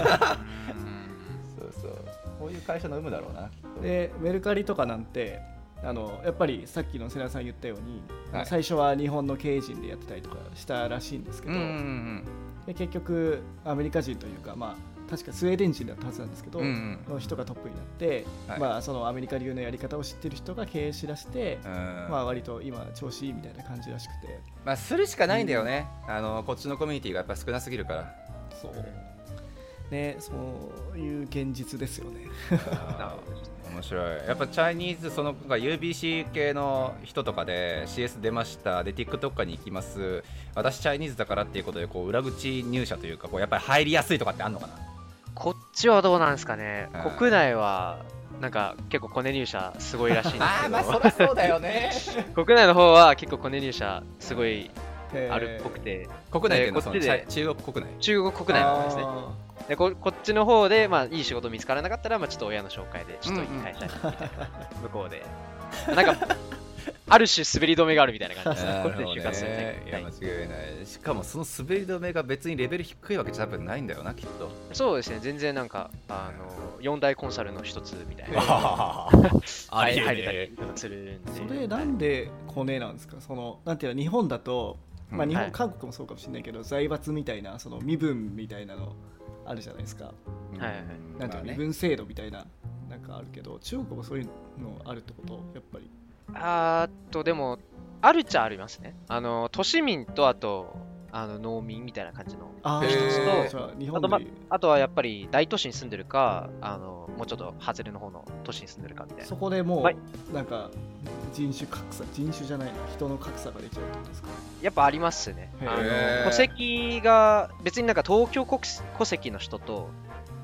そう。こういう会社の有無だろうな。でメルカリとかなんてあのやっぱりさっきの瀬名さん言ったように、はい。最初は日本の経営陣でやってたりとかしたらしいんですけど、うんうんで結局アメリカ人というか、まあ、確かスウェーデン人だったはずなんですけど、うんうん。の人がトップになって、はい。まあ、そのアメリカ流のやり方を知ってる人が経営しだして、うん。まあ、割と今調子いいみたいな感じらしくて。まあするしかないんだよね、あのこっちのコミュニティがやっぱ少なすぎるから。そう。ねそういう現実ですよね 面白い。やっぱチャイニーズその UBC 系の人とかで CS 出ました。で TikTok に行きます。私チャイニーズだからっていうことでこう裏口入社というかこうやっぱり入りやすいとかってあんのかな？こっちはどうなんですかね。うん。国内は、なんか結構コネ入社すごいらしいんですけど、りゃそうだよね。国内の方は結構コネ入社すごいあるっぽくて、国内でのえーこっちで中国国内？中国国内の方ですね。あでここっちの方で、まあ、いい仕事見つからなかったら、まあ、ちょっと親の紹介で、ちょっといい会社にみたいな、向こうで。なんか、ある種滑り止めがあるみたいな感じで すね。こっちで就活するねいや間はい違いない。しかもその滑り止めが別にレベル低いわけじゃ多分ないんだよなきっと。そうですね、全然なんか、あの、四大コンサルの一つみたいな。あはいりえね入れたりするんで。ーそれなんでコネなんですか？そのなんていうの日本だと、まあ、日本、はい韓国もそうかもしれないけど財閥みたいなその身分みたいなのあるじゃないですか。はいはい。なんていうの身分制度みたいななんかあるけど中国もそういうのあるってこと？やっぱり。あーっと、でも、あるっちゃありますね。あの、都市民と、あと、あの農民みたいな感じの。あへーじゃあと,、まあとはやっぱり大都市に住んでるか、あのもうちょっと外れの方の都市に住んでるかみたいなそ。こでもはい、うなんか人種格差人種じゃないな人の格差が出ちゃうってことですか？やっぱありますね。あの戸籍が別になんか東京国戸籍の人と、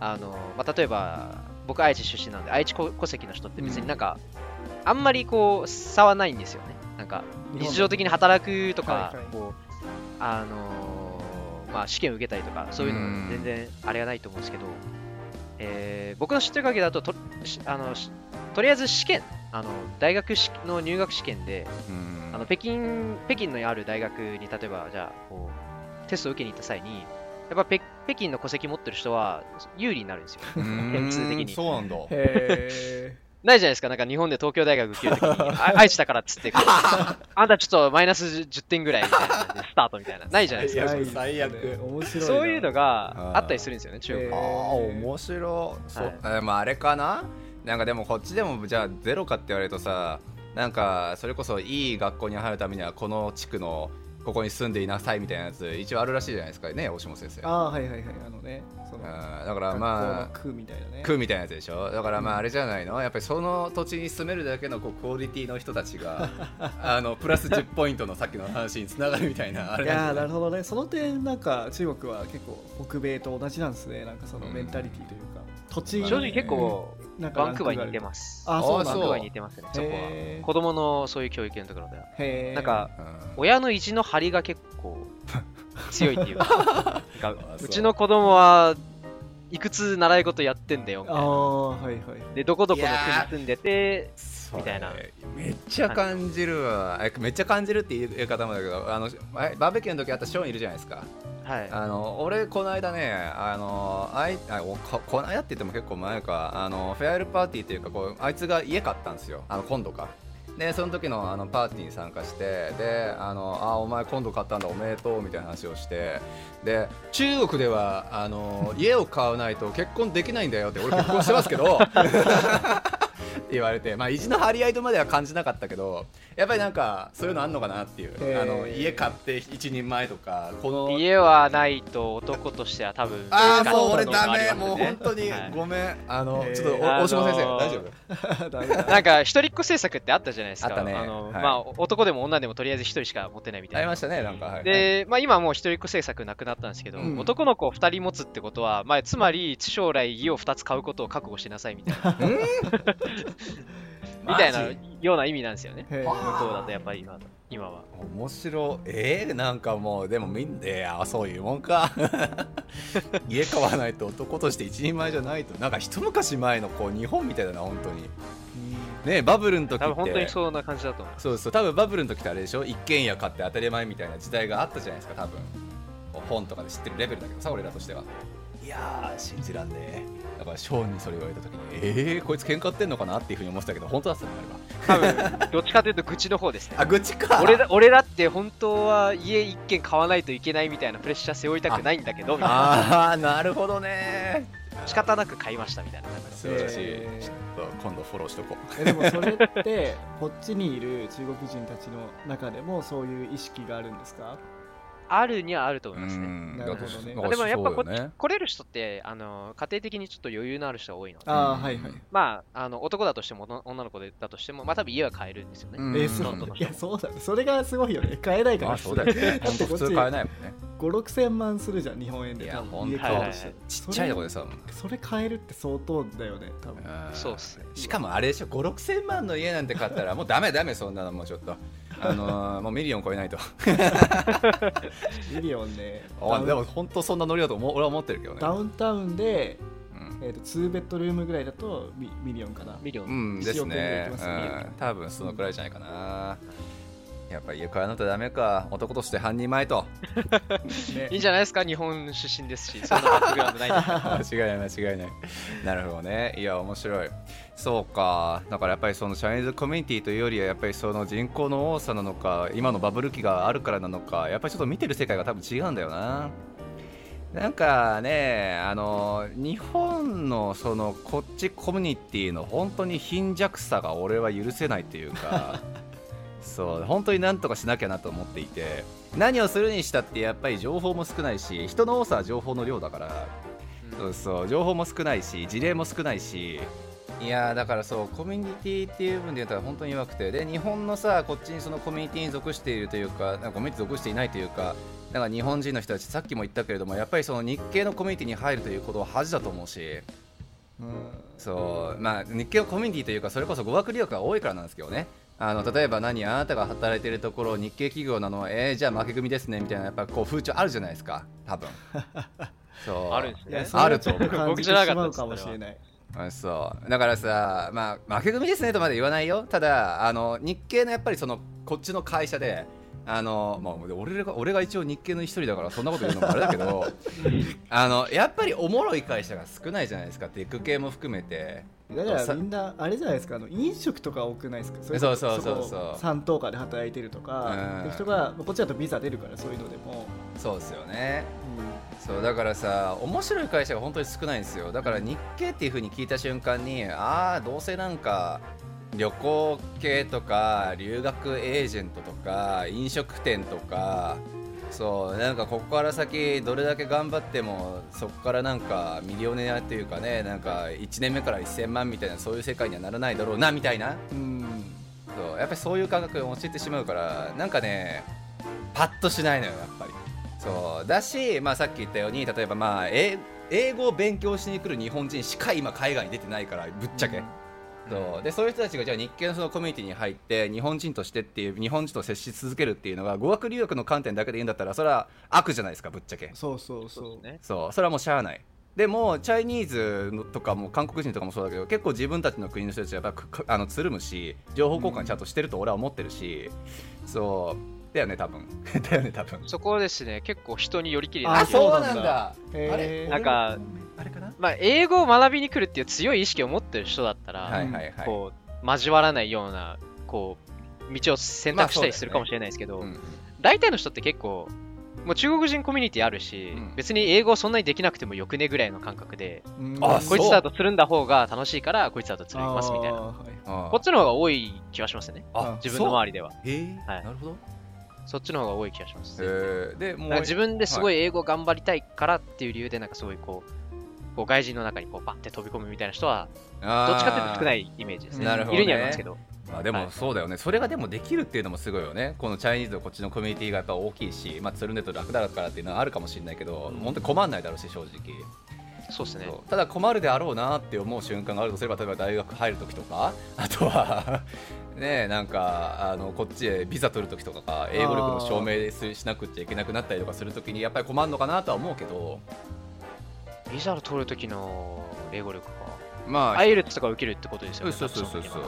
あのまあ、例えば僕愛知出身なんで愛知戸戸籍の人って別になんか、あんまりこう差はないんですよね。なんか日常的に働くとか、はいはいこうあのーまあ、試験受けたりとかそういうのうん全然あれがないと思うんですけど、えー僕の知ってる限りだととしあのしとりあえず試験あの大学しの入学試験でうん。あの北京北京のある大学に例えばじゃあこうテストを受けに行った際にやっぱ北北京の戸籍持ってる人は有利になるんですよ。うん。点数的に。そうなんだ。へないじゃないですか、なんか日本で東京大学受けるときに、あ愛知だからっつって。あんたちょっとマイナス10点ぐらいみたいなスタートみたいな、ないじゃないですか。えない最悪。面白いな。そういうのがあったりするんですよね、中国。えあは。あ面白そう、はい。えまああれかな？なんかでもこっちでもじゃあゼロかって言われるとさなんかそれこそいい学校に入るためにはこの地区のここに住んでいなさいみたいなやつ一応あるらしいじゃないですかね大下先生。ああはいはいはい。あのねそのだからまあ学校の区みたいなね。区みたいなやつでしょ。だからまああれじゃないの。やっぱりその土地に住めるだけのこうクオリティの人たちが あのプラス10ポイントのさっきの話につながるみたいな。あ れいやーなるほどね。その点なんか中国は結構北米と同じなんですね。なんかそのうんメンタリティというか。土地正直結構、なんかバンクーバーに似てすます。あそうなんだバンクーバーに似てますね、そこは。子供のそういう教育のところでは。なんか、うん親の意地の張りが結構強いっていう か、ううちの子供はいくつ習い事やってんだよみたいな。ああはいはいで、どこどこの国に住んでて、みたいな。めっちゃ感じるわ、えめっちゃ感じるっていう言い方もだけどあの前バーベキューの時あったショーンいるじゃないですか。はい。あの俺この間ねあのあいあおここの間って言っても結構前か。あのフェアルパーティーっていうかこうあいつが家買ったんですよ。あの今度か。でその時のあのパーティーに参加してであのあお前今度買ったんだおめでとうみたいな話をして。で中国ではあの家を買わないと結婚できないんだよって俺結婚してますけど 言われてまあ意地の張り合いとまでは感じなかったけどやっぱりなんかそういうのあんのかなっていう。あの家買って一人前とかこの家はないと男としては多分ああもう俺ダメもう本当にはい。ごめん。あのへー。ちょっと大島先生大丈夫？ダメだなんか一人っ子政策ってあったじゃないですか。あったね。のはい。まあ男でも女でもとりあえず一人しか持ってないみたいな。ありましたねなんか。はい。で、まあ、今はもう一人っ子政策なくなったんですけど、うん。男の子を2人持つってことは、まあ、つまり将来家を2つ買うことを覚悟しなさいみたいな みたいなような意味なんですよね。向こうだとやっぱり今今は。面白い。えー、なんかもうでもみんないやそういうもんか。家買わないと男として一人前じゃないと。なんか一昔前のこう日本みたいだな本当に。ねバブルの時って。多分本当にそんな感じだと思います。そうそう。多分バブルの時ってあれでしょ？一軒家買って当たり前みたいな時代があったじゃないですか多分。本とかで知ってるレベルだけどさ俺らとしてはいやー信じらんねえ。だからショーンにそれ言われた時にえー、こいつ喧嘩売ってんのかなっていうふうに思ってたけど本当だったのあれは。多分どっちかというと愚痴の方ですね。あ愚痴か。俺だ俺だって本当は家一軒買わないといけないみたいなプレッシャー背負いたくないんだけどみたいな。ああなるほどね。仕方なく買いましたみたいな。感じ素晴らしい、えー。ちょっと今度フォローしとこう。えでもそれってこっちにいる中国人たちの中でもそういう意識があるんですか？あるにはあると思いますね。ん。なるほどね。でもやっぱこね。来れる人ってあの家庭的にちょっと余裕のある人が多いので、ああはいはい。まあ、あの男だとしても女女の子だとしても、まあ多分家は買えるんですよね。うん。えーそういやそうだ。ねそれがすごいよね。買えないから。あそうだよね。だってこっち本当普通買えないもんね。5 6千万するじゃん日本円いやで多分。本当家買おうとしてはい。ちっちゃいとこでさ。それ買えるって相当だよね多分。そうっすね。しかもあれでしょ5 6千万の家なんて買ったらもうダメダメそんなのもうちょっとあのーもう million 超えないと。million ね。あでも本当そんなノリだと思う。俺は思ってるけどね。ダウンタウンで、うん。えー、と2ベッドルームぐらいだとミ million かな。 million。うんです1億円ぐらいいねねうん。多分そのくらいじゃないかなやっぱり家買わないとダメか。男として半人前と。ね。いいんじゃないですか？日本出身ですし、そんなバックグラウンドない 間違いない間違いない。なるほどね。いや面白い。そうか。だからやっぱりそのチャイニーズコミュニティというよりはやっぱりその人口の多さなのか今のバブル期があるからなのかやっぱりちょっと見てる世界が多分違うんだよな。なんかねあの日本のそのこっちコミュニティの本当に貧弱さが俺は許せないっていうか そう本当になんとかしなきゃなと思っていて何をするにしたってやっぱり情報も少ないし人の多さは情報の量だからそうそう情報も少ないし事例も少ないし。いやーだからそうコミュニティっていう部分で言ったら本当に弱くてで日本のさこっちにそのコミュニティに属しているというかなんかコミュニティに属していないというかなんか日本人の人たちさっきも言ったけれどもやっぱりその日系のコミュニティに入るということは恥だと思うしうん。そうまあ日系のコミュニティというかそれこそ語学留学が多いからなんですけどねあの例えば何あなたが働いているところ日系企業なのえー、じゃあ負け組ですねみたいなやっぱこう風潮あるじゃないですか多分。そう。あるんですね。あると思う。ちょっと感じてしまうかもしれない。あそうだからさ、まあ、負け組ですねとまで言わないよ。ただあの日系のやっぱりそのこっちの会社であの、まあ、俺が俺が一応日系の一人だからそんなこと言うのもあれだけど あのやっぱりおもろい会社が少ないじゃないですか。テック系も含めてだからみんなあれじゃないですかあの飲食とか多くないですか？そうそうそうそう三等価で働いてるとかうん。で人がこっちだとビザ出るからそういうのでも、そうですよね。うそうだからさ面白い会社が本当に少ないんですよ。だから日系っていう風に聞いた瞬間にああどうせなんか旅行系とか留学エージェントとか飲食店とかそうなんかここから先どれだけ頑張ってもそこからなんかミリオネアっていうかねなんか1年目から1000万みたいなそういう世界にはならないだろうなみたいな。うんそうやっぱりそういう感覚に陥ってしまうからなんかねパッとしないのよやっぱり。そうだし、まあ、さっき言ったように例えばまあ英英語を勉強しに来る日本人しか今海外に出てないからぶっちゃけ、そう。でそういう人たちがじゃあ日系のそのコミュニティに入って日本人としてっていう日本人と接し続けるっていうのが語学留学の観点だけでいいんだったらそれは悪じゃないですかぶっちゃけ。そうそうそう。ね。そう。それはもうしゃあない。でもチャイニーズのとかも韓国人とかもそうだけど結構自分たちの国の人たちはやっぱくあのつるむし情報交換ちゃんとしてると俺は思ってるし、そうだよね多分。だよね多分。そこですね、結構人によりきりあなあそうなんだ。あれ？なんかあれかな？まあ、英語を学びに来るっていう強い意識を持ってる人だったら、はいはいはい。こう交わらないようなこう道を選択したりするかもしれないですけど、うん大体の人って結構もう中国人コミュニティあるし、うん。別に英語そんなにできなくてもよくねぐらいの感覚で、うん。あこいつらとつるんだ方が楽しいからこいつらとつるみますみたいな。あーはいこっちの方が多い気がしますね。あ自分の周りでは。はい。なるほどそっちの方が多い気がします、へえでもう自分ですごい英語頑張りたいからっていう理由でなんかすごいこうこう外人の中にこうバッて飛び込むみたいな人はどっちかっていうと少ないいイメージですね。なるほどね。いるにはいますけど。まあ、ではい。もそうだよね、それがでもできるっていうのもすごいよね、このチャイニーズのこっちのコミュニティがやっぱ大きいし、まあ、つるんでると楽だからっていうのはあるかもしれないけど、本当に困んないだろうし、正直。そうですね。ただ困るであろうなって思う瞬間があるとすれば、例えば大学入るときとか、あとはねえ、なんかあのこっちへビザ取るときとかが、英語力の証明しなくちゃいけなくなったりとかするときに、やっぱり困るのかなとは思うけど、ビザを取るときの英語力か。まあ、アイエルツとか受けるってことですよねそうそうそうそう。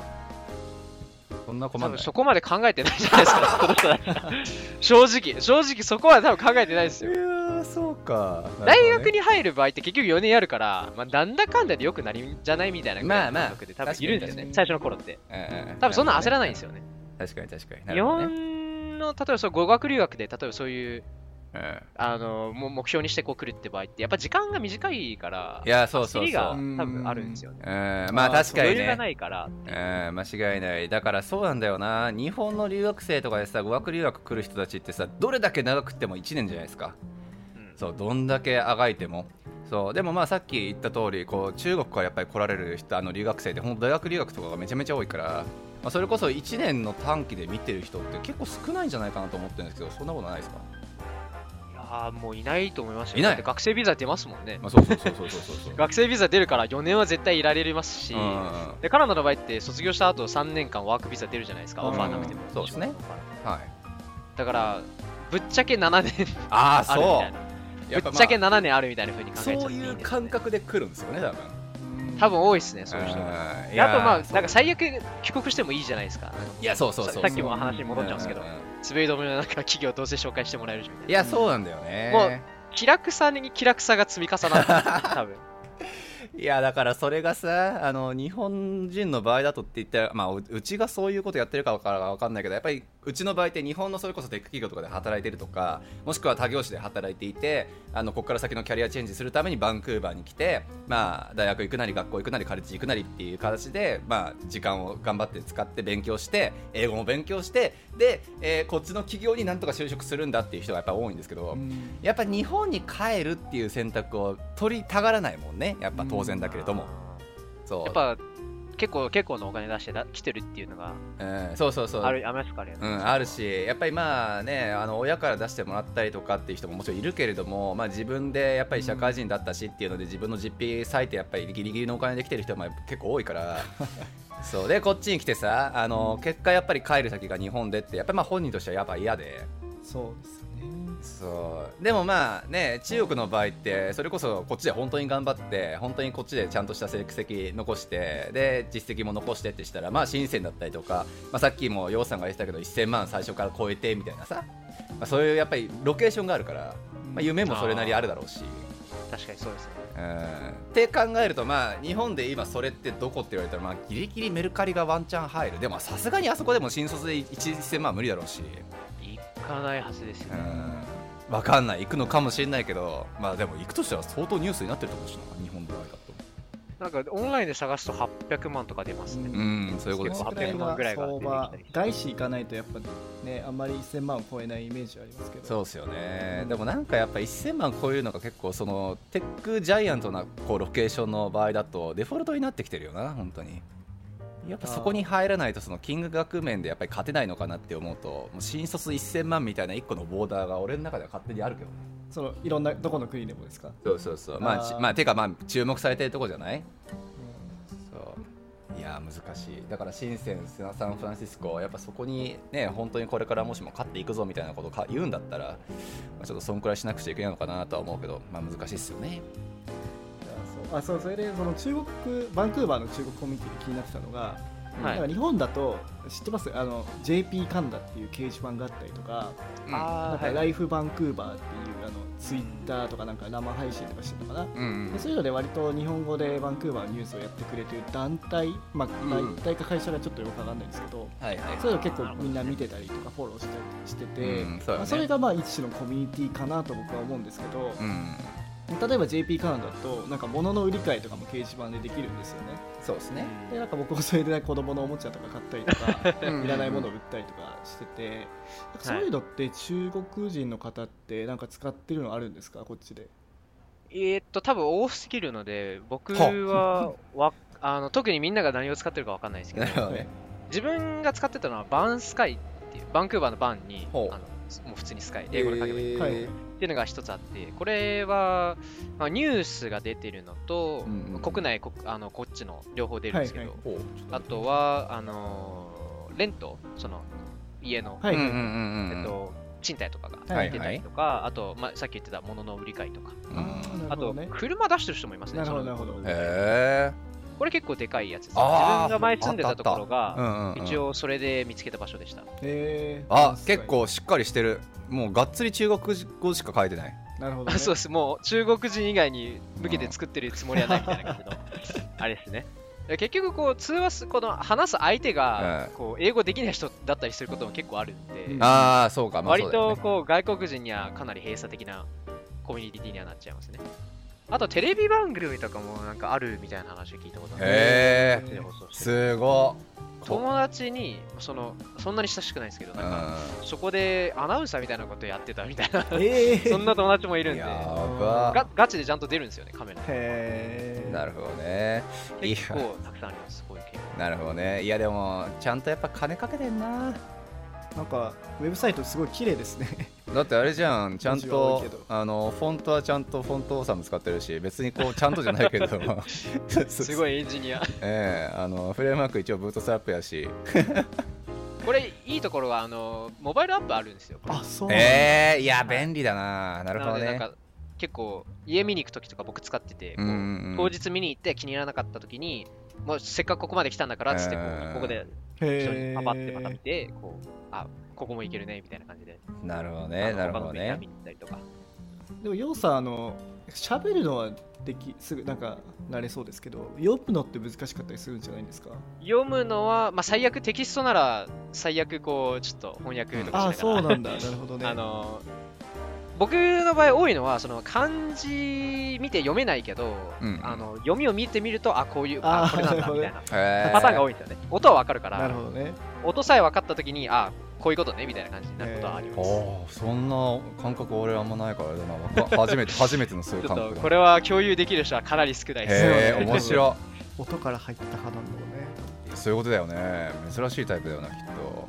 そんな困んない。多分そこまで考えてないじゃないですか、正直、正直そこは多分考えてないですよ。そうか。大学に入る場合って結局4年やるから、まあ、なんだかんだでよくなりんじゃないみたいな感覚で多分いるんですよね、最初の頃って。うんうん多分そんな焦らないんですよね。確かに確かに。な日本の、例えばそう語学留学で、例えばそういう、うん。あの、も目標にしてこう来るって場合って、やっぱ時間が短いから、いやそうそうそう。多分あるんですよね。うん。まあ確かに余裕がねないから、う。ん間違いない。だからそうなんだよな。日本の留学生とかでさ語学留学来る人たちってさどれだけ長くても1年じゃないですか。うんそうどんだけあがいても。そうでもまあさっき言った通りこう中国からやっぱり来られる人あの留学生って本当大学留学とかがめちゃめちゃ多いから、まあ、それこそ1年の短期で見てる人って結構少ないんじゃないかなと思ってるんですけどそんなことないですか？いやああ、もういないと思いますよ。いない？だって学生ビザ出ますもんね。まあ、そうそうそうそうそうそう 学生ビザ出るから4年は絶対いられますし、うんでカナダの場合って卒業した後3年間ワークビザ出るじゃないですか、うんオファーなくても。そうですね。はい。だから、ぶっちゃけ7年あ あそうぶっちゃけ7年あるみたいな風に考えちゃってそういう感覚で来るんですよね多分多分多いですね、そういう人が。うんであとまあ、なんか最悪帰国してもいいじゃないですか。いやそうそうそうささっきも話に戻っちゃうんですけどう、ん滑り止めのなんか企業どうせ紹介してもらえるじゃんみたいな。いやそうなんだよねもう気楽さに気楽さが積み重なってる 多分。いやだからそれがさあの日本人の場合だとって言ったら、まあ、ううちがそういうことやってるかわから分かんないけどやっぱりうちの場合って日本のそれこそテック企業とかで働いてるとかもしくは他業種で働いていてあのここから先のキャリアチェンジするためにバンクーバーに来て、まあ、大学行くなり学校行くなりカレッジ行くなりっていう形で、まあ、時間を頑張って使って勉強して英語も勉強してで、えーこっちの企業になんとか就職するんだっていう人がやっぱ多いんですけど、うん。やっぱ日本に帰るっていう選択を取りたがらないもんね。やっぱ当然だけれども、そう。やっぱ結構結構のお金出してだ来てるっていうのがうん、そうそうそう。あるありますからね。うん、あるしやっぱりまあねあの親から出してもらったりとかっていう人ももちろんいるけれども、まあ、自分でやっぱり社会人だったしっていうので自分の実費割いてやっぱりギリギリのお金で来てる人も結構多いから。そう。でこっちに来てさあの結果やっぱり帰る先が日本でってやっぱりまあ本人としてはやっぱ嫌で。そうです。ねそうでもまあね中国の場合ってそれこそこっちで本当に頑張って本当にこっちでちゃんとした成績残してで実績も残してってしたらまあ新鮮だったりとか、まあ、さっきも楊さんが言ってたけど1000万最初から超えてみたいなさ、まあ、そういうやっぱりロケーションがあるから、まあ、夢もそれなりあるだろうし。確かにそうですね。うんって考えるとまあ日本で今それってどこって言われたらまあギリギリメルカリがワンチャン入るでもさすがにあそこでも新卒で1 1000万は無理だろうし行かないはずですよ。ね。うん、分かんない。行くのかもしれないけどまあでも行くとしたら相当ニュースになってると思うしな。日本の場合だと。なんかオンラインで探すと800万とか出ますね。うんそういうことです結構800万ぐらいが出てきたり外資行かないとやっぱねあんまり1000万を超えないイメージはありますけど。そうですよね。でもなんかやっぱ1000万超えるのが結構そのテックジャイアントなこうロケーションの場合だとデフォルトになってきてるよな本当にやっぱそこに入らないとその金額面でやっぱり勝てないのかなって思うともう新卒1000万みたいな1個のボーダーが俺の中では勝手にあるけど。ねそのいろんなどこの国でもですか？そうそうそう。まあまあてかまあ注目されてるとこじゃない？そう。いやー難しい。だから深センサンフランシスコやっぱそこにね本当にこれからもしも勝っていくぞみたいなことをか言うんだったら、まあ、ちょっとそんくらいしなくちゃいけないのかなとは思うけどまあ難しいですよねあそうそれでその中国バンクーバーの中国コミュニティで気になってたのが、はい。なんか日本だと知ってます？あの JP カンダっていう掲示板があったりとか、うん。なんかライフバンクーバーっていうあのツイッターとかなんか生配信とかしてるのかな、うんでそういうので割と日本語でバンクーバーのニュースをやってくれてる団体、まあ、うん。団体か会社がちょっとよくわかんないんですけど、はいはい。そういうの結構みんな見てたりとかフォローしたりしてて、うん。そね。まあ、それがまあ一種のコミュニティかなと僕は思うんですけど、うん例えば JP カナダだとなんか物の売り買いとかも掲示板でできるんですよね。そうですね。でなんか僕もそれで、ね、子供のおもちゃとか買ったりとかうん。いらないものを売ったりとかしててなんかそういうのって中国人の方ってなんか使ってるのあるんですか？こっちで。えーっと、多分多すぎるので、僕はわあの特にみんなが何を使ってるかわかんないですけどね。自分が使ってたのはバンスカイっていう、バンクーバーのバンに、あのもう普通にスカイ、英語で書けばいい。っはいていうのが一つあって、これは、まあ、ニュースが出てるのと、うんうん。国内こあの、こっちの両方出るんですけど、はいほうあとは、あのーレント、その家の、はい、えっと、賃貸とかがはい出たりとか、あと、まあ、さっき言ってた物の売り買いとか、うん。あと、ね。車出してる人もいますね。なるほどなるほど。へえこれ結構でかいやつです。自分が前住んでたところうが、んうんうん。一応それで見つけた場所でした。えー。あ結構しっかりしてる。もうがっつり中国語しか書いてない。なるほど、ね、そうです、もう中国人以外に向けて作ってるつもりはないみたいな感じの、あれですね。結局、こう通話す、この話す相手がうん、こう英語できない人だったりすることも結構あるんで、うん。ああそうか。まあ割とこう外国人にはかなり閉鎖的なコミュニティにはなっちゃいますね。あとテレビ番組とかもなんかあるみたいな話を聞いたことある。へー。こっちで放送してる。すご友達にそのそんなに親しくないですけど、なんかそこでアナウンサーみたいなことやってたみたいな、えー、そんな友達もいるんで、やガばガチでちゃんと出るんですよね、カメラ。へー。なるほどね。いや結構たくさんあります、こういう系。なるほどね。いやでもちゃんとやっぱ金かけてんな。なんかウェブサイトすごい綺麗ですねだってあれじゃんちゃんとあのフォントはちゃんとフォントオーサム使ってるし別にこうちゃんとじゃないけど すごいエンジニア。ええあのフレームワーク一応ブートストラップやし。これ、いいところは、あの、モバイルアップあるんですよ。これ。あそう。ええいや便利だな。なるほどね。なのでなんか結構家見に行くときとか僕使ってて、当日見に行って気に入らなかったときにもうせっかくここまで来たんだからっつってこここで一緒へにパパってまた見えてこうあここも行けるねみたいな感じで、なるほどあねのなるほどね。でもようさんあの喋るのはできすぐなんか慣れそうですけど読むのって難しかったりするんじゃないんですか？読むのは、まあ、最悪テキストなら最悪こうちょっと翻訳とかしながら。あそうなんだ。なるほどね。あの僕の場合多いのはその漢字見て読めないけど、うん。あの読みを見てみるとあこういうあこれなんだみたいなパターンが多いんですよね。音はわかるから。なるほどね。音さえ分かったときに、あこういうことねみたいな感じになることはあります。おー。そんな感覚俺あんまないからあれだな初めて 初めてのそういう感覚だこれは共有できる人はかなり少ないです。へえそう面白音から入った派なんだろうね。いそういうことだよね。珍しいタイプだよなきっと。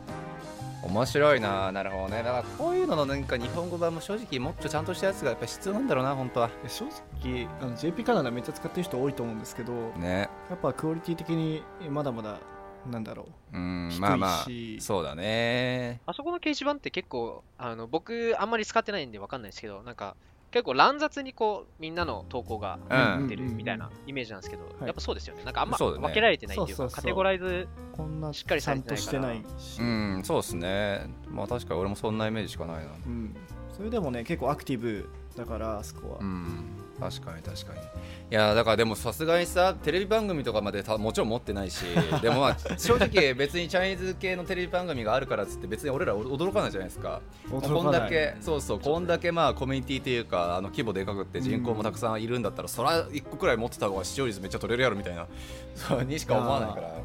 面白いななるほどね。だからこういうののなんか日本語版も正直もっとちゃんとしたやつがやっぱ必要なんだろうな本当は。で正直あの JP カナダめっちゃ使ってる人多いと思うんですけどね。やっぱクオリティ的にまだまだなんだろう。ん低いし。まあまあそうだね。あそこの掲示板って結構、あの僕あんまり使ってないんで分かんないですけど、なんか結構乱雑にこうみんなの投稿がうん出るみたいなイメージなんですけど、いやっぱそうですよね。なんかあんま分けられてないっていうか、カテゴライズ、うこんなしっかりちゃんとしてないし、うんそうですね。まあ確かに俺もそんなイメージしかないな。うん。それでもね結構アクティブだからあそこは、うん確かに確かに。いやだからでもさすがにさテレビ番組とかまでたもちろん持ってないし でもまあ正直別にチャイニーズ系のテレビ番組があるからっつって別に俺ら驚かないじゃないですか。こんだけそうそうこんだけまあコミュニティというかあの規模でかくって人口もたくさんいるんだったら、そら1個くらい持ってた方が視聴率めっちゃ取れるやろみたいな。そうにしか思わないから。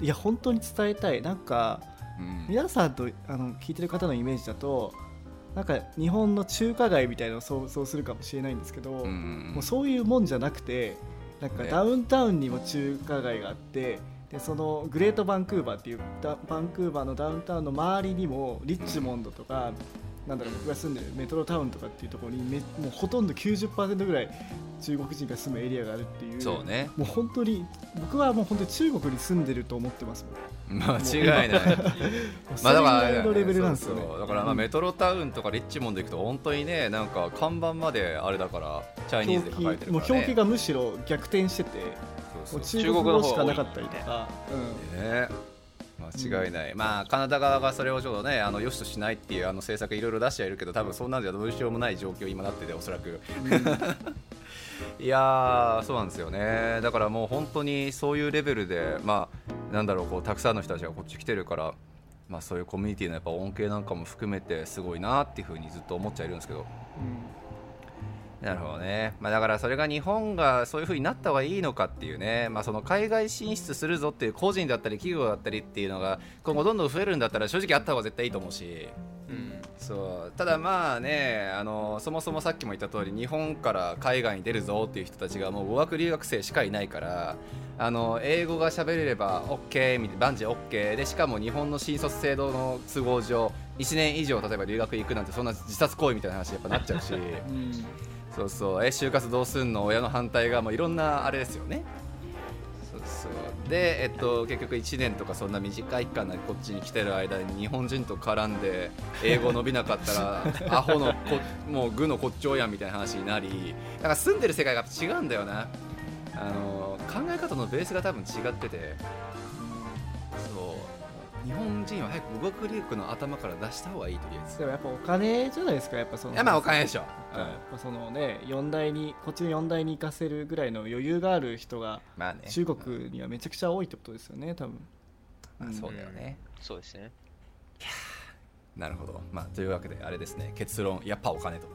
いや本当に伝えたい。なんかうん。皆さんとあの聞いてる方のイメージだとなんか日本の中華街みたいなのを想像するかもしれないんですけど、うんうんもうそういうもんじゃなくてなんかね。ダウンタウンにも中華街があってでそのグレートバンクーバーっていうダバンクーバーのダウンタウンの周りにもリッチモンドとか、なんだろう僕が住んでるメトロタウンとかっていうところにめもうほとんど90%ぐらい中国人が住むエリアがあるっていう。そうね。もう本当に僕はもう本当に中国に住んでると思ってますもん間違いない。そ まあだからレベルなんですよね。だからまあメトロタウンとかリッチモンド行くと本当にねなんか看板まであれだからチャイニーズで書かれてるから、ね、もう表記がむしろ逆転しててそうそう。中国語しかなかったりとか、ね。間違いない、まあカナダ側がそれをちょっとねあの良しとしないっていうあの政策いろいろ出してはいるけど多分そんなんじゃどうしようもない状況今なってておそらく。うんうん。いやーそうなんですよね。だからもう本当にそういうレベルでまあなんだろうこうたくさんの人たちがこっち来てるからまあそういうコミュニティのやっぱ恩恵なんかも含めてすごいなっていうふうにずっと思っちゃいるんですけど。うんなるほどね、まあ、だからそれが日本がそういう風になった方がいいのかっていうね、まあ、その海外進出するぞっていう個人だったり企業だったりっていうのが今後どんどん増えるんだったら正直あった方が絶対いいと思うし。うん。そう。ただまあねあのそもそもさっきも言った通り日本から海外に出るぞっていう人たちがもう語学留学生しかいないからあの英語が喋れれば OK みたいな万事 OK でしかも日本の新卒制度の都合上1年以上例えば留学行くなんてそんな自殺行為みたいな話やっぱなっちゃうし。うん。そうそう。え就活どうすんの？親の反対がもういろんなあれですよねそうそうで、えっと、結局1年とかそんな短い期間でこっちに来てる間に日本人と絡んで英語伸びなかったら アホのこもう具の骨頂やんみたいな話になりだから住んでる世界が違うんだよな。あの考え方のベースが多分違ってて。そう日本人は早く語学留学の頭から出した方がいいとりあえず。でもやっぱお金じゃないですかやっぱその。いやまあお金でしょ、やっぱそのね四大にこっちの4大に行かせるぐらいの余裕がある人がまあね。中国にはめちゃくちゃ多いってことですよね多分。まあそうだよね、そうですね。なるほど、まあ、というわけであれですね。結論やっぱお金と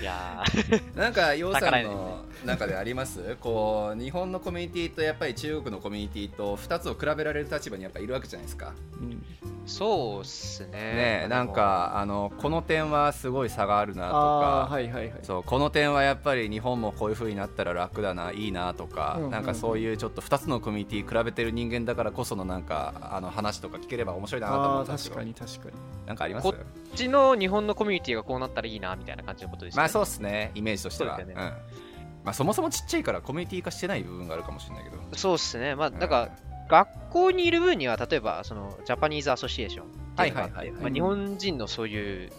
いやー。なんか楊さんの 中であります？こう日本のコミュニティとやっぱり中国のコミュニティと2つを比べられる立場にやっぱいるわけじゃないですか。うんそうっすね。ねなんかあのこの点はすごい差があるなとか、はいはいはい。そうこの点はやっぱり日本もこういう風になったら楽だないいなとか、うんうんなんかそういうちょっと2つのコミュニティ比べてる人間だからこそのなんかあの話とか聞ければ面白いなと思ったんですけど確かに確かに。なんかあります？ここっちの日本のコミュニティがこうなったらいいなみたいな感じのことですね。まあそうですね。イメージとしては。そうん。まあ、そもそもちっちゃいからコミュニティ化してない部分があるかもしれないけど。そうっすね。まあ、だから、学校にいる分には、例えば、その、ジャパニーズアソシエーションっていうのがあってはいはいはい。はいまあ日本人のそういう、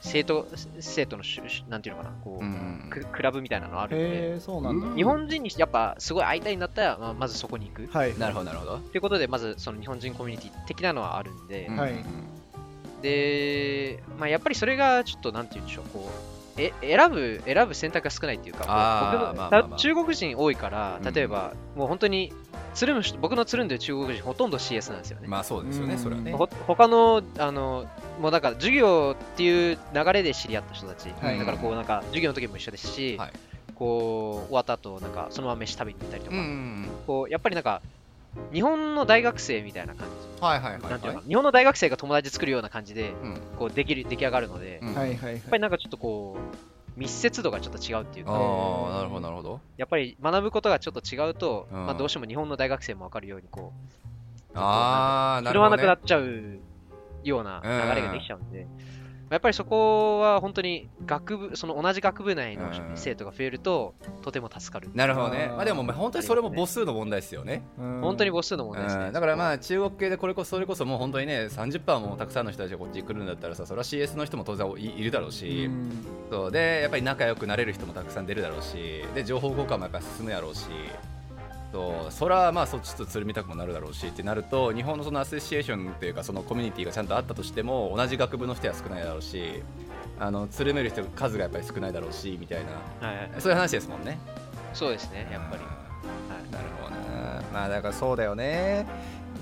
生徒、生徒のしゅ、なんていうのかな、こう、うんククラブみたいなのあるんで、へえそうなんだ。日本人にやっぱすごい会いたいんだったら、まあ、まずそこに行く。はい。なるほどなるほど、ということで、まずその日本人コミュニティ的なのはあるんで、うんはい。で、まあ、やっぱりそれがちょっとなんて言うんでしょう、こう、え選ぶ選ぶ選択が少ないっていうか、僕のまあまあまあ。た中国人多いからうん、例えば、もう本当につるむ人、僕のつるんでる中国人、ほとんど CS なんですよね。まあそうですよねうん。それはね。ほ他の、あの、もうなんか授業っていう流れで知り合った人たち、はい。だからこうなんか授業の時も一緒ですし、はい。こう終わった後なんかそのまま飯食べに行ったりとか、こうやっぱりなんか日本の大学生みたいな感じ、はいはいはいなんていう日本の大学生が友達作るような感じでうん。こうできる出来上がるので、うん。はいはいはい。やっぱりなんかちょっとこう密接度がちょっと違うっていうか、ああなるほどなるほど。やっぱり学ぶことがちょっと違うと、うん。まあ、どうしても日本の大学生も分かるようにこうああな拾わるほど、ね、なくなっちゃうような流れができちゃうんで、やっぱりそこは本当に学部その同じ学部内のうん。生徒が増えるととても助かる、なるほどね。まあでもまあ本当にそれも母数の問題ですよね。うん。本当に母数の問題ですね、うん。だからまあ中国系でこれこそそれこそもう本当にね30%もたくさんの人たちがこっちに来るんだったらさそれは CS の人も当然いいるだろうし、うん。そう。でやっぱり仲良くなれる人もたくさん出るだろうし。で情報交換もやっぱり進むやろうしそうそれはまあそっちとつるみたくもなるだろうしってなると日本のそのアソシエーションっていうかそのコミュニティがちゃんとあったとしても同じ学部の人は少ないだろうしあのつるめる人数がやっぱり少ないだろうしみたいな。はい、そういう話ですもんね。そうですねやっぱり、うんなるほどな。まあだからそうだよね。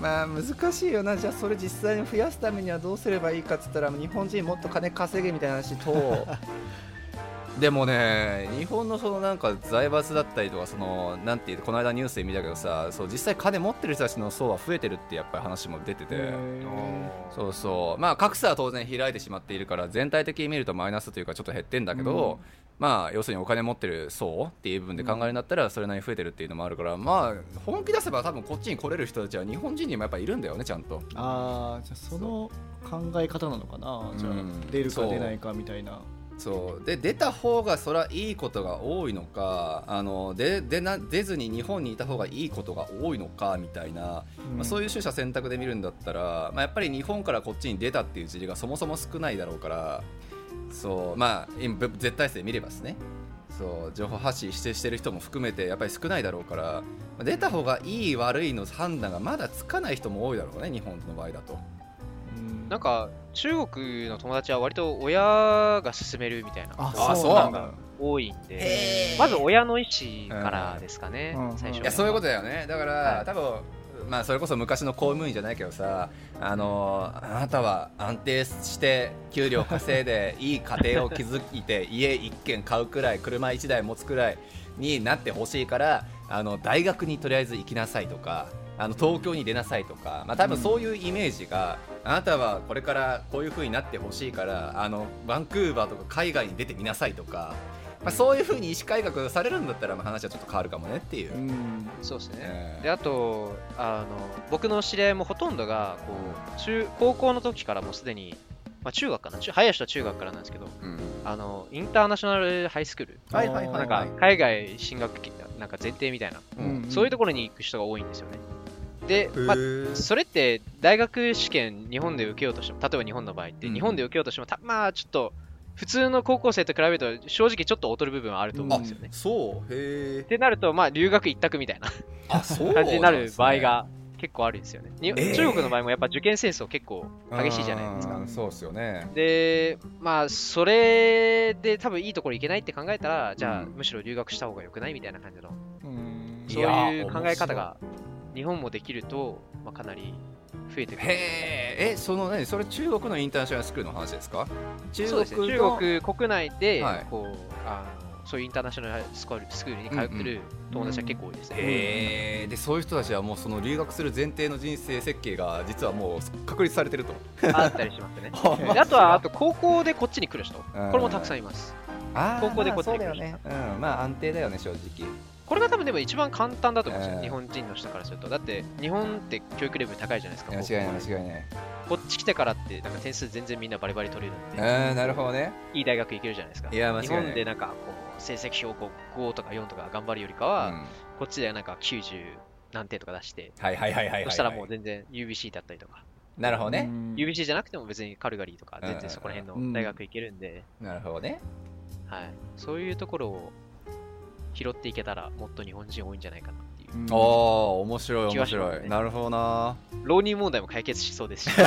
まあ難しいよな。じゃあそれ実際に増やすためにはどうすればいいかっつったら日本人もっと金稼げみたいな話と でもね日本のそのなんか財閥だったりとかそのなんていうこの間ニュースで見たけどさそう実際金持ってる人たちの層は増えてるってやっぱり話も出てて、へそうそう。まあ格差は当然開いてしまっているから全体的に見るとマイナスというかちょっと減ってんだけど、まあ要するにお金持ってる層っていう部分で考えるんだったらそれなりに増えてるっていうのもあるからまあ本気出せば多分こっちに来れる人たちは日本人にもやっぱいるんだよねちゃんと。ああじゃあその考え方なのかな。じゃあうん。出るか出ないかみたいなそう。で出た方がそれはいいことが多いのかあのででな出ずに日本にいた方がいいことが多いのかみたいな、まあ、そういいう取捨選択で見るんだったら、まあ、やっぱり日本からこっちに出たっていう事例がそもそも少ないだろうからそう。まあ絶対数で見ればですね。そう。情報発信してしてる人も含めてやっぱり少ないだろうからまあ出た方がいい悪いの判断がまだつかない人も多いだろうね日本の場合だと。うん。なんか中国の友達は割と親が勧めるみたいな。ああそうなんだ。多いんでまず親の意思からですかね、うん。最初いやそういうことだよね。だから、はい。多分まあそれこそ昔の公務員じゃないけどさあのあなたは安定して給料稼いでいい家庭を築いて家一軒買うくらい車一台持つくらいになってほしいからあの大学にとりあえず行きなさいとかあの東京に出なさいとか、まあ、多分そういうイメージが、あなたはこれからこういう風になってほしいからあのバンクーバーとか海外に出てみなさいとか、まあ、そういう風に意思改革されるんだったらまあ話はちょっと変わるかもねっていう。うん。そうですね、えーであとあの僕の知り合いもほとんどがこう中高校の時からもうすでに、まあ、中学かな？中早い人は中学からなんですけどうん。あのインターナショナルハイスクール。はいはい海外進学なんか前提みたいな、うん。そういうところに行く人が多いんですよねで、まあ、へそれって大学試験日本で受けようとしても例えば日本の場合ってうん。日本で受けようとしてもたまあちょっと普通の高校生と比べると正直ちょっと劣る部分はあると思うんですよね、そう。へえってなるとまあ留学一択みたいなあそう感じになる場合が結構あるんですよね。中国の場合もやっぱ受験戦争結構激しいじゃないですか。かそうですよね。で、まあ、それで多分いいところ行けないって考えたら、じゃあ、うん。むしろ留学した方が良くないみたいな感じの、うん。そういう考え方が日本もできると、まあ、かなり増えてくる。へええその何？それ中国のインターナショナルスクールの話ですか？中そうですね、の中国国内で、はい。こうあのそういうインターナショナルスクールスクールに通ってる友達は結構多いですね。へえでそういう人たちはもうその留学する前提の人生設計が実はもう確立されてると。あったりしますね。で あ。とは、あと高校でこっちに来る人、これもたくさんいます。高校でこっちまあに来るそうだよね。うん。まあ安定だよね正直これが多分でも一番簡単だと思うんですよ、えー。日本人の人からすると。だって、日本って教育レベル高いじゃないですか。間違いない間違いないこっち来てからって、なんか点数全然みんなバリバリ取れるんで、あーなるほどね。いい大学行けるじゃないですか。いや間違いない。日本でなんかこう成績表5とか4とか頑張るよりかうは、ん。こっちではなんか90何点とか出して、はいはいはいはいはいはい。そしたらもう全然 UBC だったりとか、なるほどね、うん。UBC じゃなくても別にカルガリーとか、全然そこら辺うん。の大学行けるんで、なるほどね。はい、そういうところを拾っていけたら、もっと日本人多いんじゃないかなっていう。うん。ああ面白い面白い。なるほどな。浪人問題も解決しそうですし、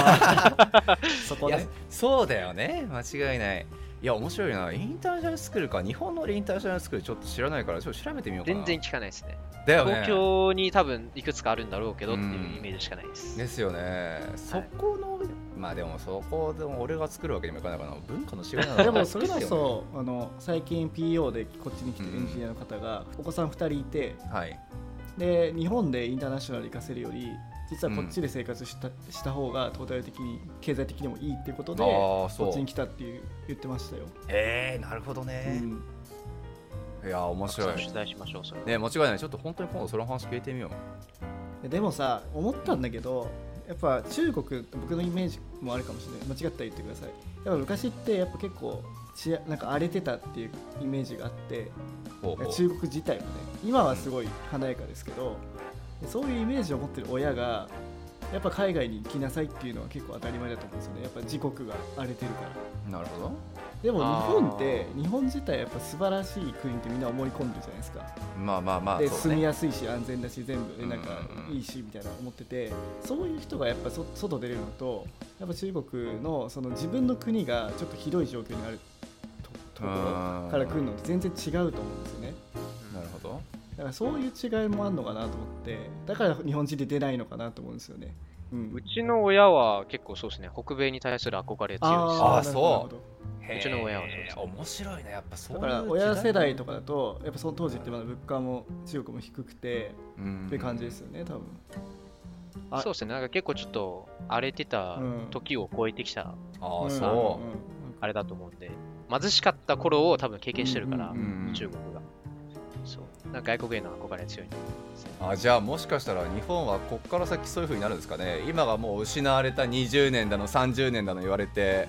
そこね。そうだよね。間違いない。いや面白いな。インターナショナルスクールか。日本のインターナショナルスクールちょっと知らないからちょっと調べてみようかな。全然聞かないですね。だよね。東京に多分いくつかあるんだろうけどっていうイメージしかないです。ですよね。そこの、まあでもそこでも俺が作るわけにもいかないからな文化の違いなのでもそれこそあの最近 PO でこっちに来てるエンジニアの方がお子さん2人いてはい。で日本でインターナショナル行かせるより実はこっちで生活した,、した方がトータル的に経済的にもいいっていうことであこあそう。っちに来たっていう言ってましたよ、えー、なるほどうね、ん、いや面白い。取材しましょう、それは。ね間違いない。ちょっと本当に今度その話聞いてみよう。でもさ思ったんだけどやっぱ中国僕のイメージもあるかもしれない。間違ったら言ってください。やっぱ昔ってやっぱ結構ちなんか荒れてたっていうイメージがあって中国自体もね今はすごい華やかですけどそういうイメージを持ってる親がやっぱ海外に行きなさいっていうのは結構当たり前だと思うんですよね。やっぱ自国が荒れてるから。なるほどでも日本って日本自体やっぱ素晴らしい国ってみんな思い込んでるじゃないですか。まあまあまあでね。住みやすいし安全だし全部。でなんかいいしみたいな思ってて。そういう人がやっぱそ外出れるのとやっぱ中国のその自分の国がちょっとひどい状況にあるとところから来るのって全然違うと思うんですよね。なるほど。だからそういう違いもあるのかなと思って。だから日本人で出ないのかなと思うんですよね、うん。うちの親は結構そうですね、北米に対する憧れ強いです。あーそう。うちの親はそうですへー面白いね。やっぱそうだから親世代とかだとやっぱその当時ってまだ物価も中国も低くてうん。って感じですよね多分。あそうですね、なんか結構ちょっと荒れてたうん。時を超えてきた。ああん。そあれだと思うんで、貧しかった頃を多分経験してるからうん、うん。中国が。なんか外国への憧れ強い。あじゃあもしかしたら日本はここから先そういうふうになるんですかね今がもう失われた20年だの30年だの言われて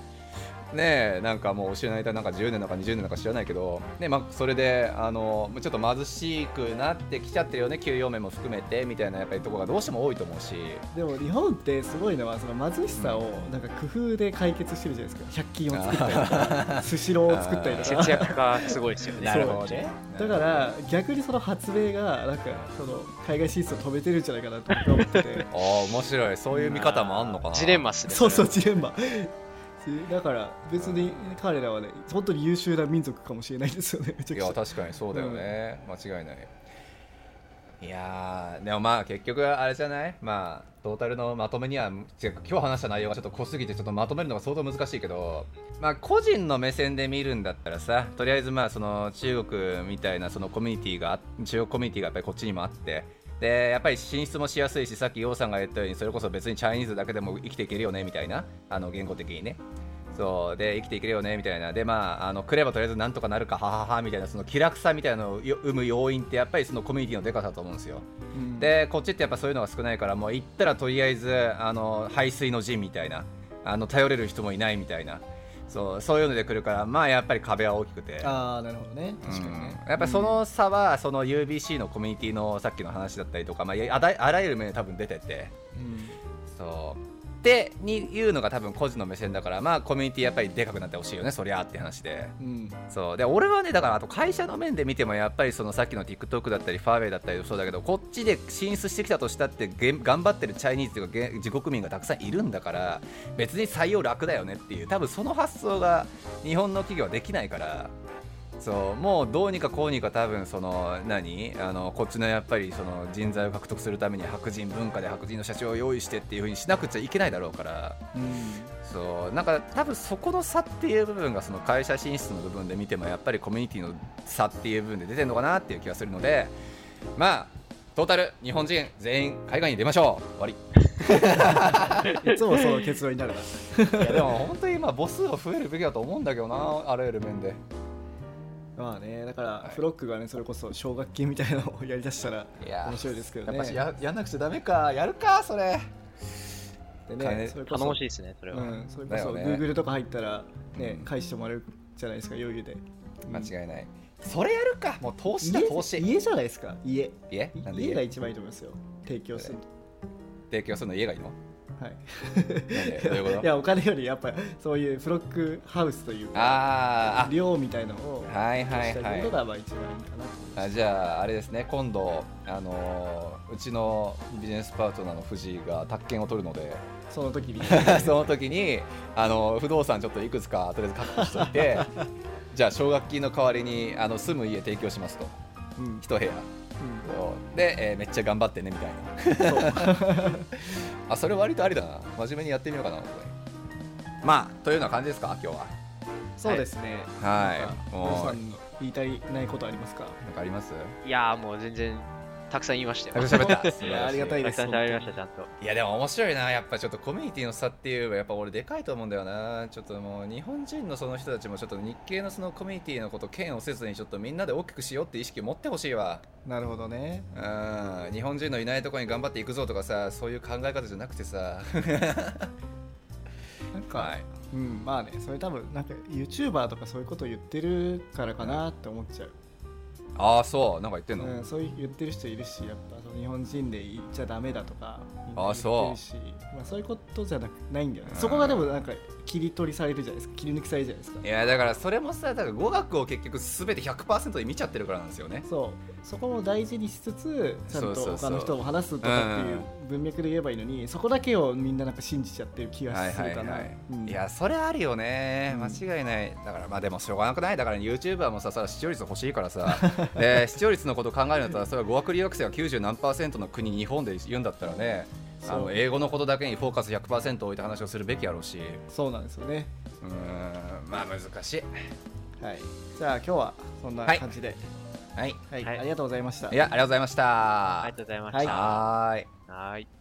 ねえなんかもう失われたなんか10年だか20年だか知らないけど、ねまあ、それであのちょっと貧しくなってきちゃってるよね給与面も含めてみたいなやっぱりところがどうしても多いと思うし。でも日本ってすごいのはその貧しさをなんか工夫で解決してるじゃないですか。100均を作ったりとか スシローを作ったりとか。節約がすごいですよね。なるほどね。だから逆にその発明がなんかその海外進出を止めてるんじゃないかなと思ってて。ああ面白い。そういう見方もあんのかな。ジレンマっすね。そうそうれジレンマだから別に彼らはね本当に優秀な民族かもしれないですよねめちゃいやくちゃ。確かにそうだよね、間違いない。いやーでもまあ結局あれじゃない？まあトータルのまとめには違う今日話した内容がちょっと濃すぎてちょっとまとめるのが相当難しいけどまあ個人の目線で見るんだったらさとりあえずまあその中国みたいなそのコミュニティがあ中国コミュニティがやっぱりこっちにもあってでやっぱり進出もしやすいしさっき楊さんが言ったようにそれこそ別にチャイニーズだけでも生きていけるよねみたいなあの言語的にね。そうで生きていけるよねみたいな。でまああの来ればとりあえずなんとかなるかはははみたいなその気楽さみたいなのをよ生む要因ってやっぱりそのコミュニティのでかさだと思うんですよ。うん。でこっちってやっぱそういうのが少ないからもう行ったらとりあえずあの排水の陣みたいなあの頼れる人もいないみたいなそうそういうので来るからまあやっぱり壁は大きくて。ああなるほどね。確かにね、うんやっぱりその差はその UBC のコミュニティのさっきの話だったりとか、まあ、あらあらゆる面で多分出てて。うん。そうってにいうのが多分個人の目線だからまあコミュニティやっぱりでかくなってほしいよねそりゃって話で。うん。そう。で俺はねだからあと会社の面で見てもやっぱりそのさっきの TikTok だったりファーウェイだったりそうだけどこっちで進出してきたとしたって頑張ってるチャイニーズというかげ自国民がたくさんいるんだから別に採用楽だよねっていう多分その発想が日本の企業はできないからそうもうどうにかこうにか多分その何？あのこっちのやっぱりその人材を獲得するために白人文化で白人の社長を用意してっていう風にしなくちゃいけないだろうから。うんそうなんか多分そこの差っていう部分がその会社進出の部分で見てもやっぱりコミュニティの差っていう部分で出てるのかなっていう気がするので。まあトータル日本人全員海外に出ましょう。終 わいつもその結論になるな。りいやでも本当に今母数は増えるべきだと思うんだけどなあらゆる面でまあねだからフロックがねそれこそ奨学金みたいなのをやりだしたら面白いですけどね。やっぱしややんなくちゃダメか。やるかそれ。で金ねそれこそ頼もしいですね、それは。うん、それこそね。Google とか入ったらねうん。返してもらえるじゃないですか余裕で。間違いない。それやるか。もう投資だ家投資。家じゃないですか家。家？なんで家？が家一番いいと思いますよ。提供する提供するの家がいいの？はい。なんで？どういうこと？いやお金よりやっぱそういうフロックハウスというかあーあ。量みたいのをはいはいはい。ことがまあ一番いいかなあじゃああれですね。今度あのーうちのビジネスパートナーの藤井が宅建を取るので。その時に。その時にあの不動産ちょっといくつかとりあえず確保しといて じゃあ奨学金の代わりにあの住む家提供しますと。うん。一部屋。そうで、えーめっちゃ頑張ってねみたいなあそれ割とありだな。真面目にやってみようかなこれまあというような感じですか今日は。そうですね。はい。もう。言いたいないことありますか？なんかあります？いやーもう全然、たくさん言いました よ。たくさん喋ったい。やありがたいたくですさん喋りました、ちゃんと。いやでも面白いな。やっぱちょっとコミュニティの差っていうのはやっぱ俺でかいと思うんだよな。ちょっともう日本人のその人たちもちょっと日系のそのコミュニティのこと嫌悪せずにちょっとみんなで大きくしようって意識を持ってほしいわ。なるほどね。うん。日本人のいないところに頑張っていくぞとかさそういう考え方じゃなくてさ。なんか、はい。うんまあねそれ多分なんか YouTuber とかそういうこと言ってるからかなって思っちゃう、ああそう。なんか言ってんの、うん、そういう言ってる人いるしやっぱ。の日本人で言っちゃダメだとかあそう。まあ、そういうことじゃなくないんだよね。そこがでもなんか切り取りされるじゃないですか。切り抜きされるじゃないですかいやだからそれもさだから語学を結局全て100%で見ちゃってるからなんですよね。そう。そこも大事にしつつちゃんと他の人も話すとかっていう文脈で言えばいいのにそこだけをみんななんか信じちゃってる気がはいするかな、はいやそれあるよね。うん。間違いない。だからまあでもしょうがなくない？だから YouTuber もささ視聴率欲しいからさ。で視聴率のことを考えるんだったらそれは語学留学生が90何パーセントの国日本で言うんだったらねあの英語のことだけにフォーカス100%置いて話をするべきやろうし。そうなんですよね。うーんまあ難しい。はい。じゃあ今日はそんなはい。感じで、はい。はい。はい。ありがとうございました。いやありがとうございました。ありがとうございました。はーい。はーい。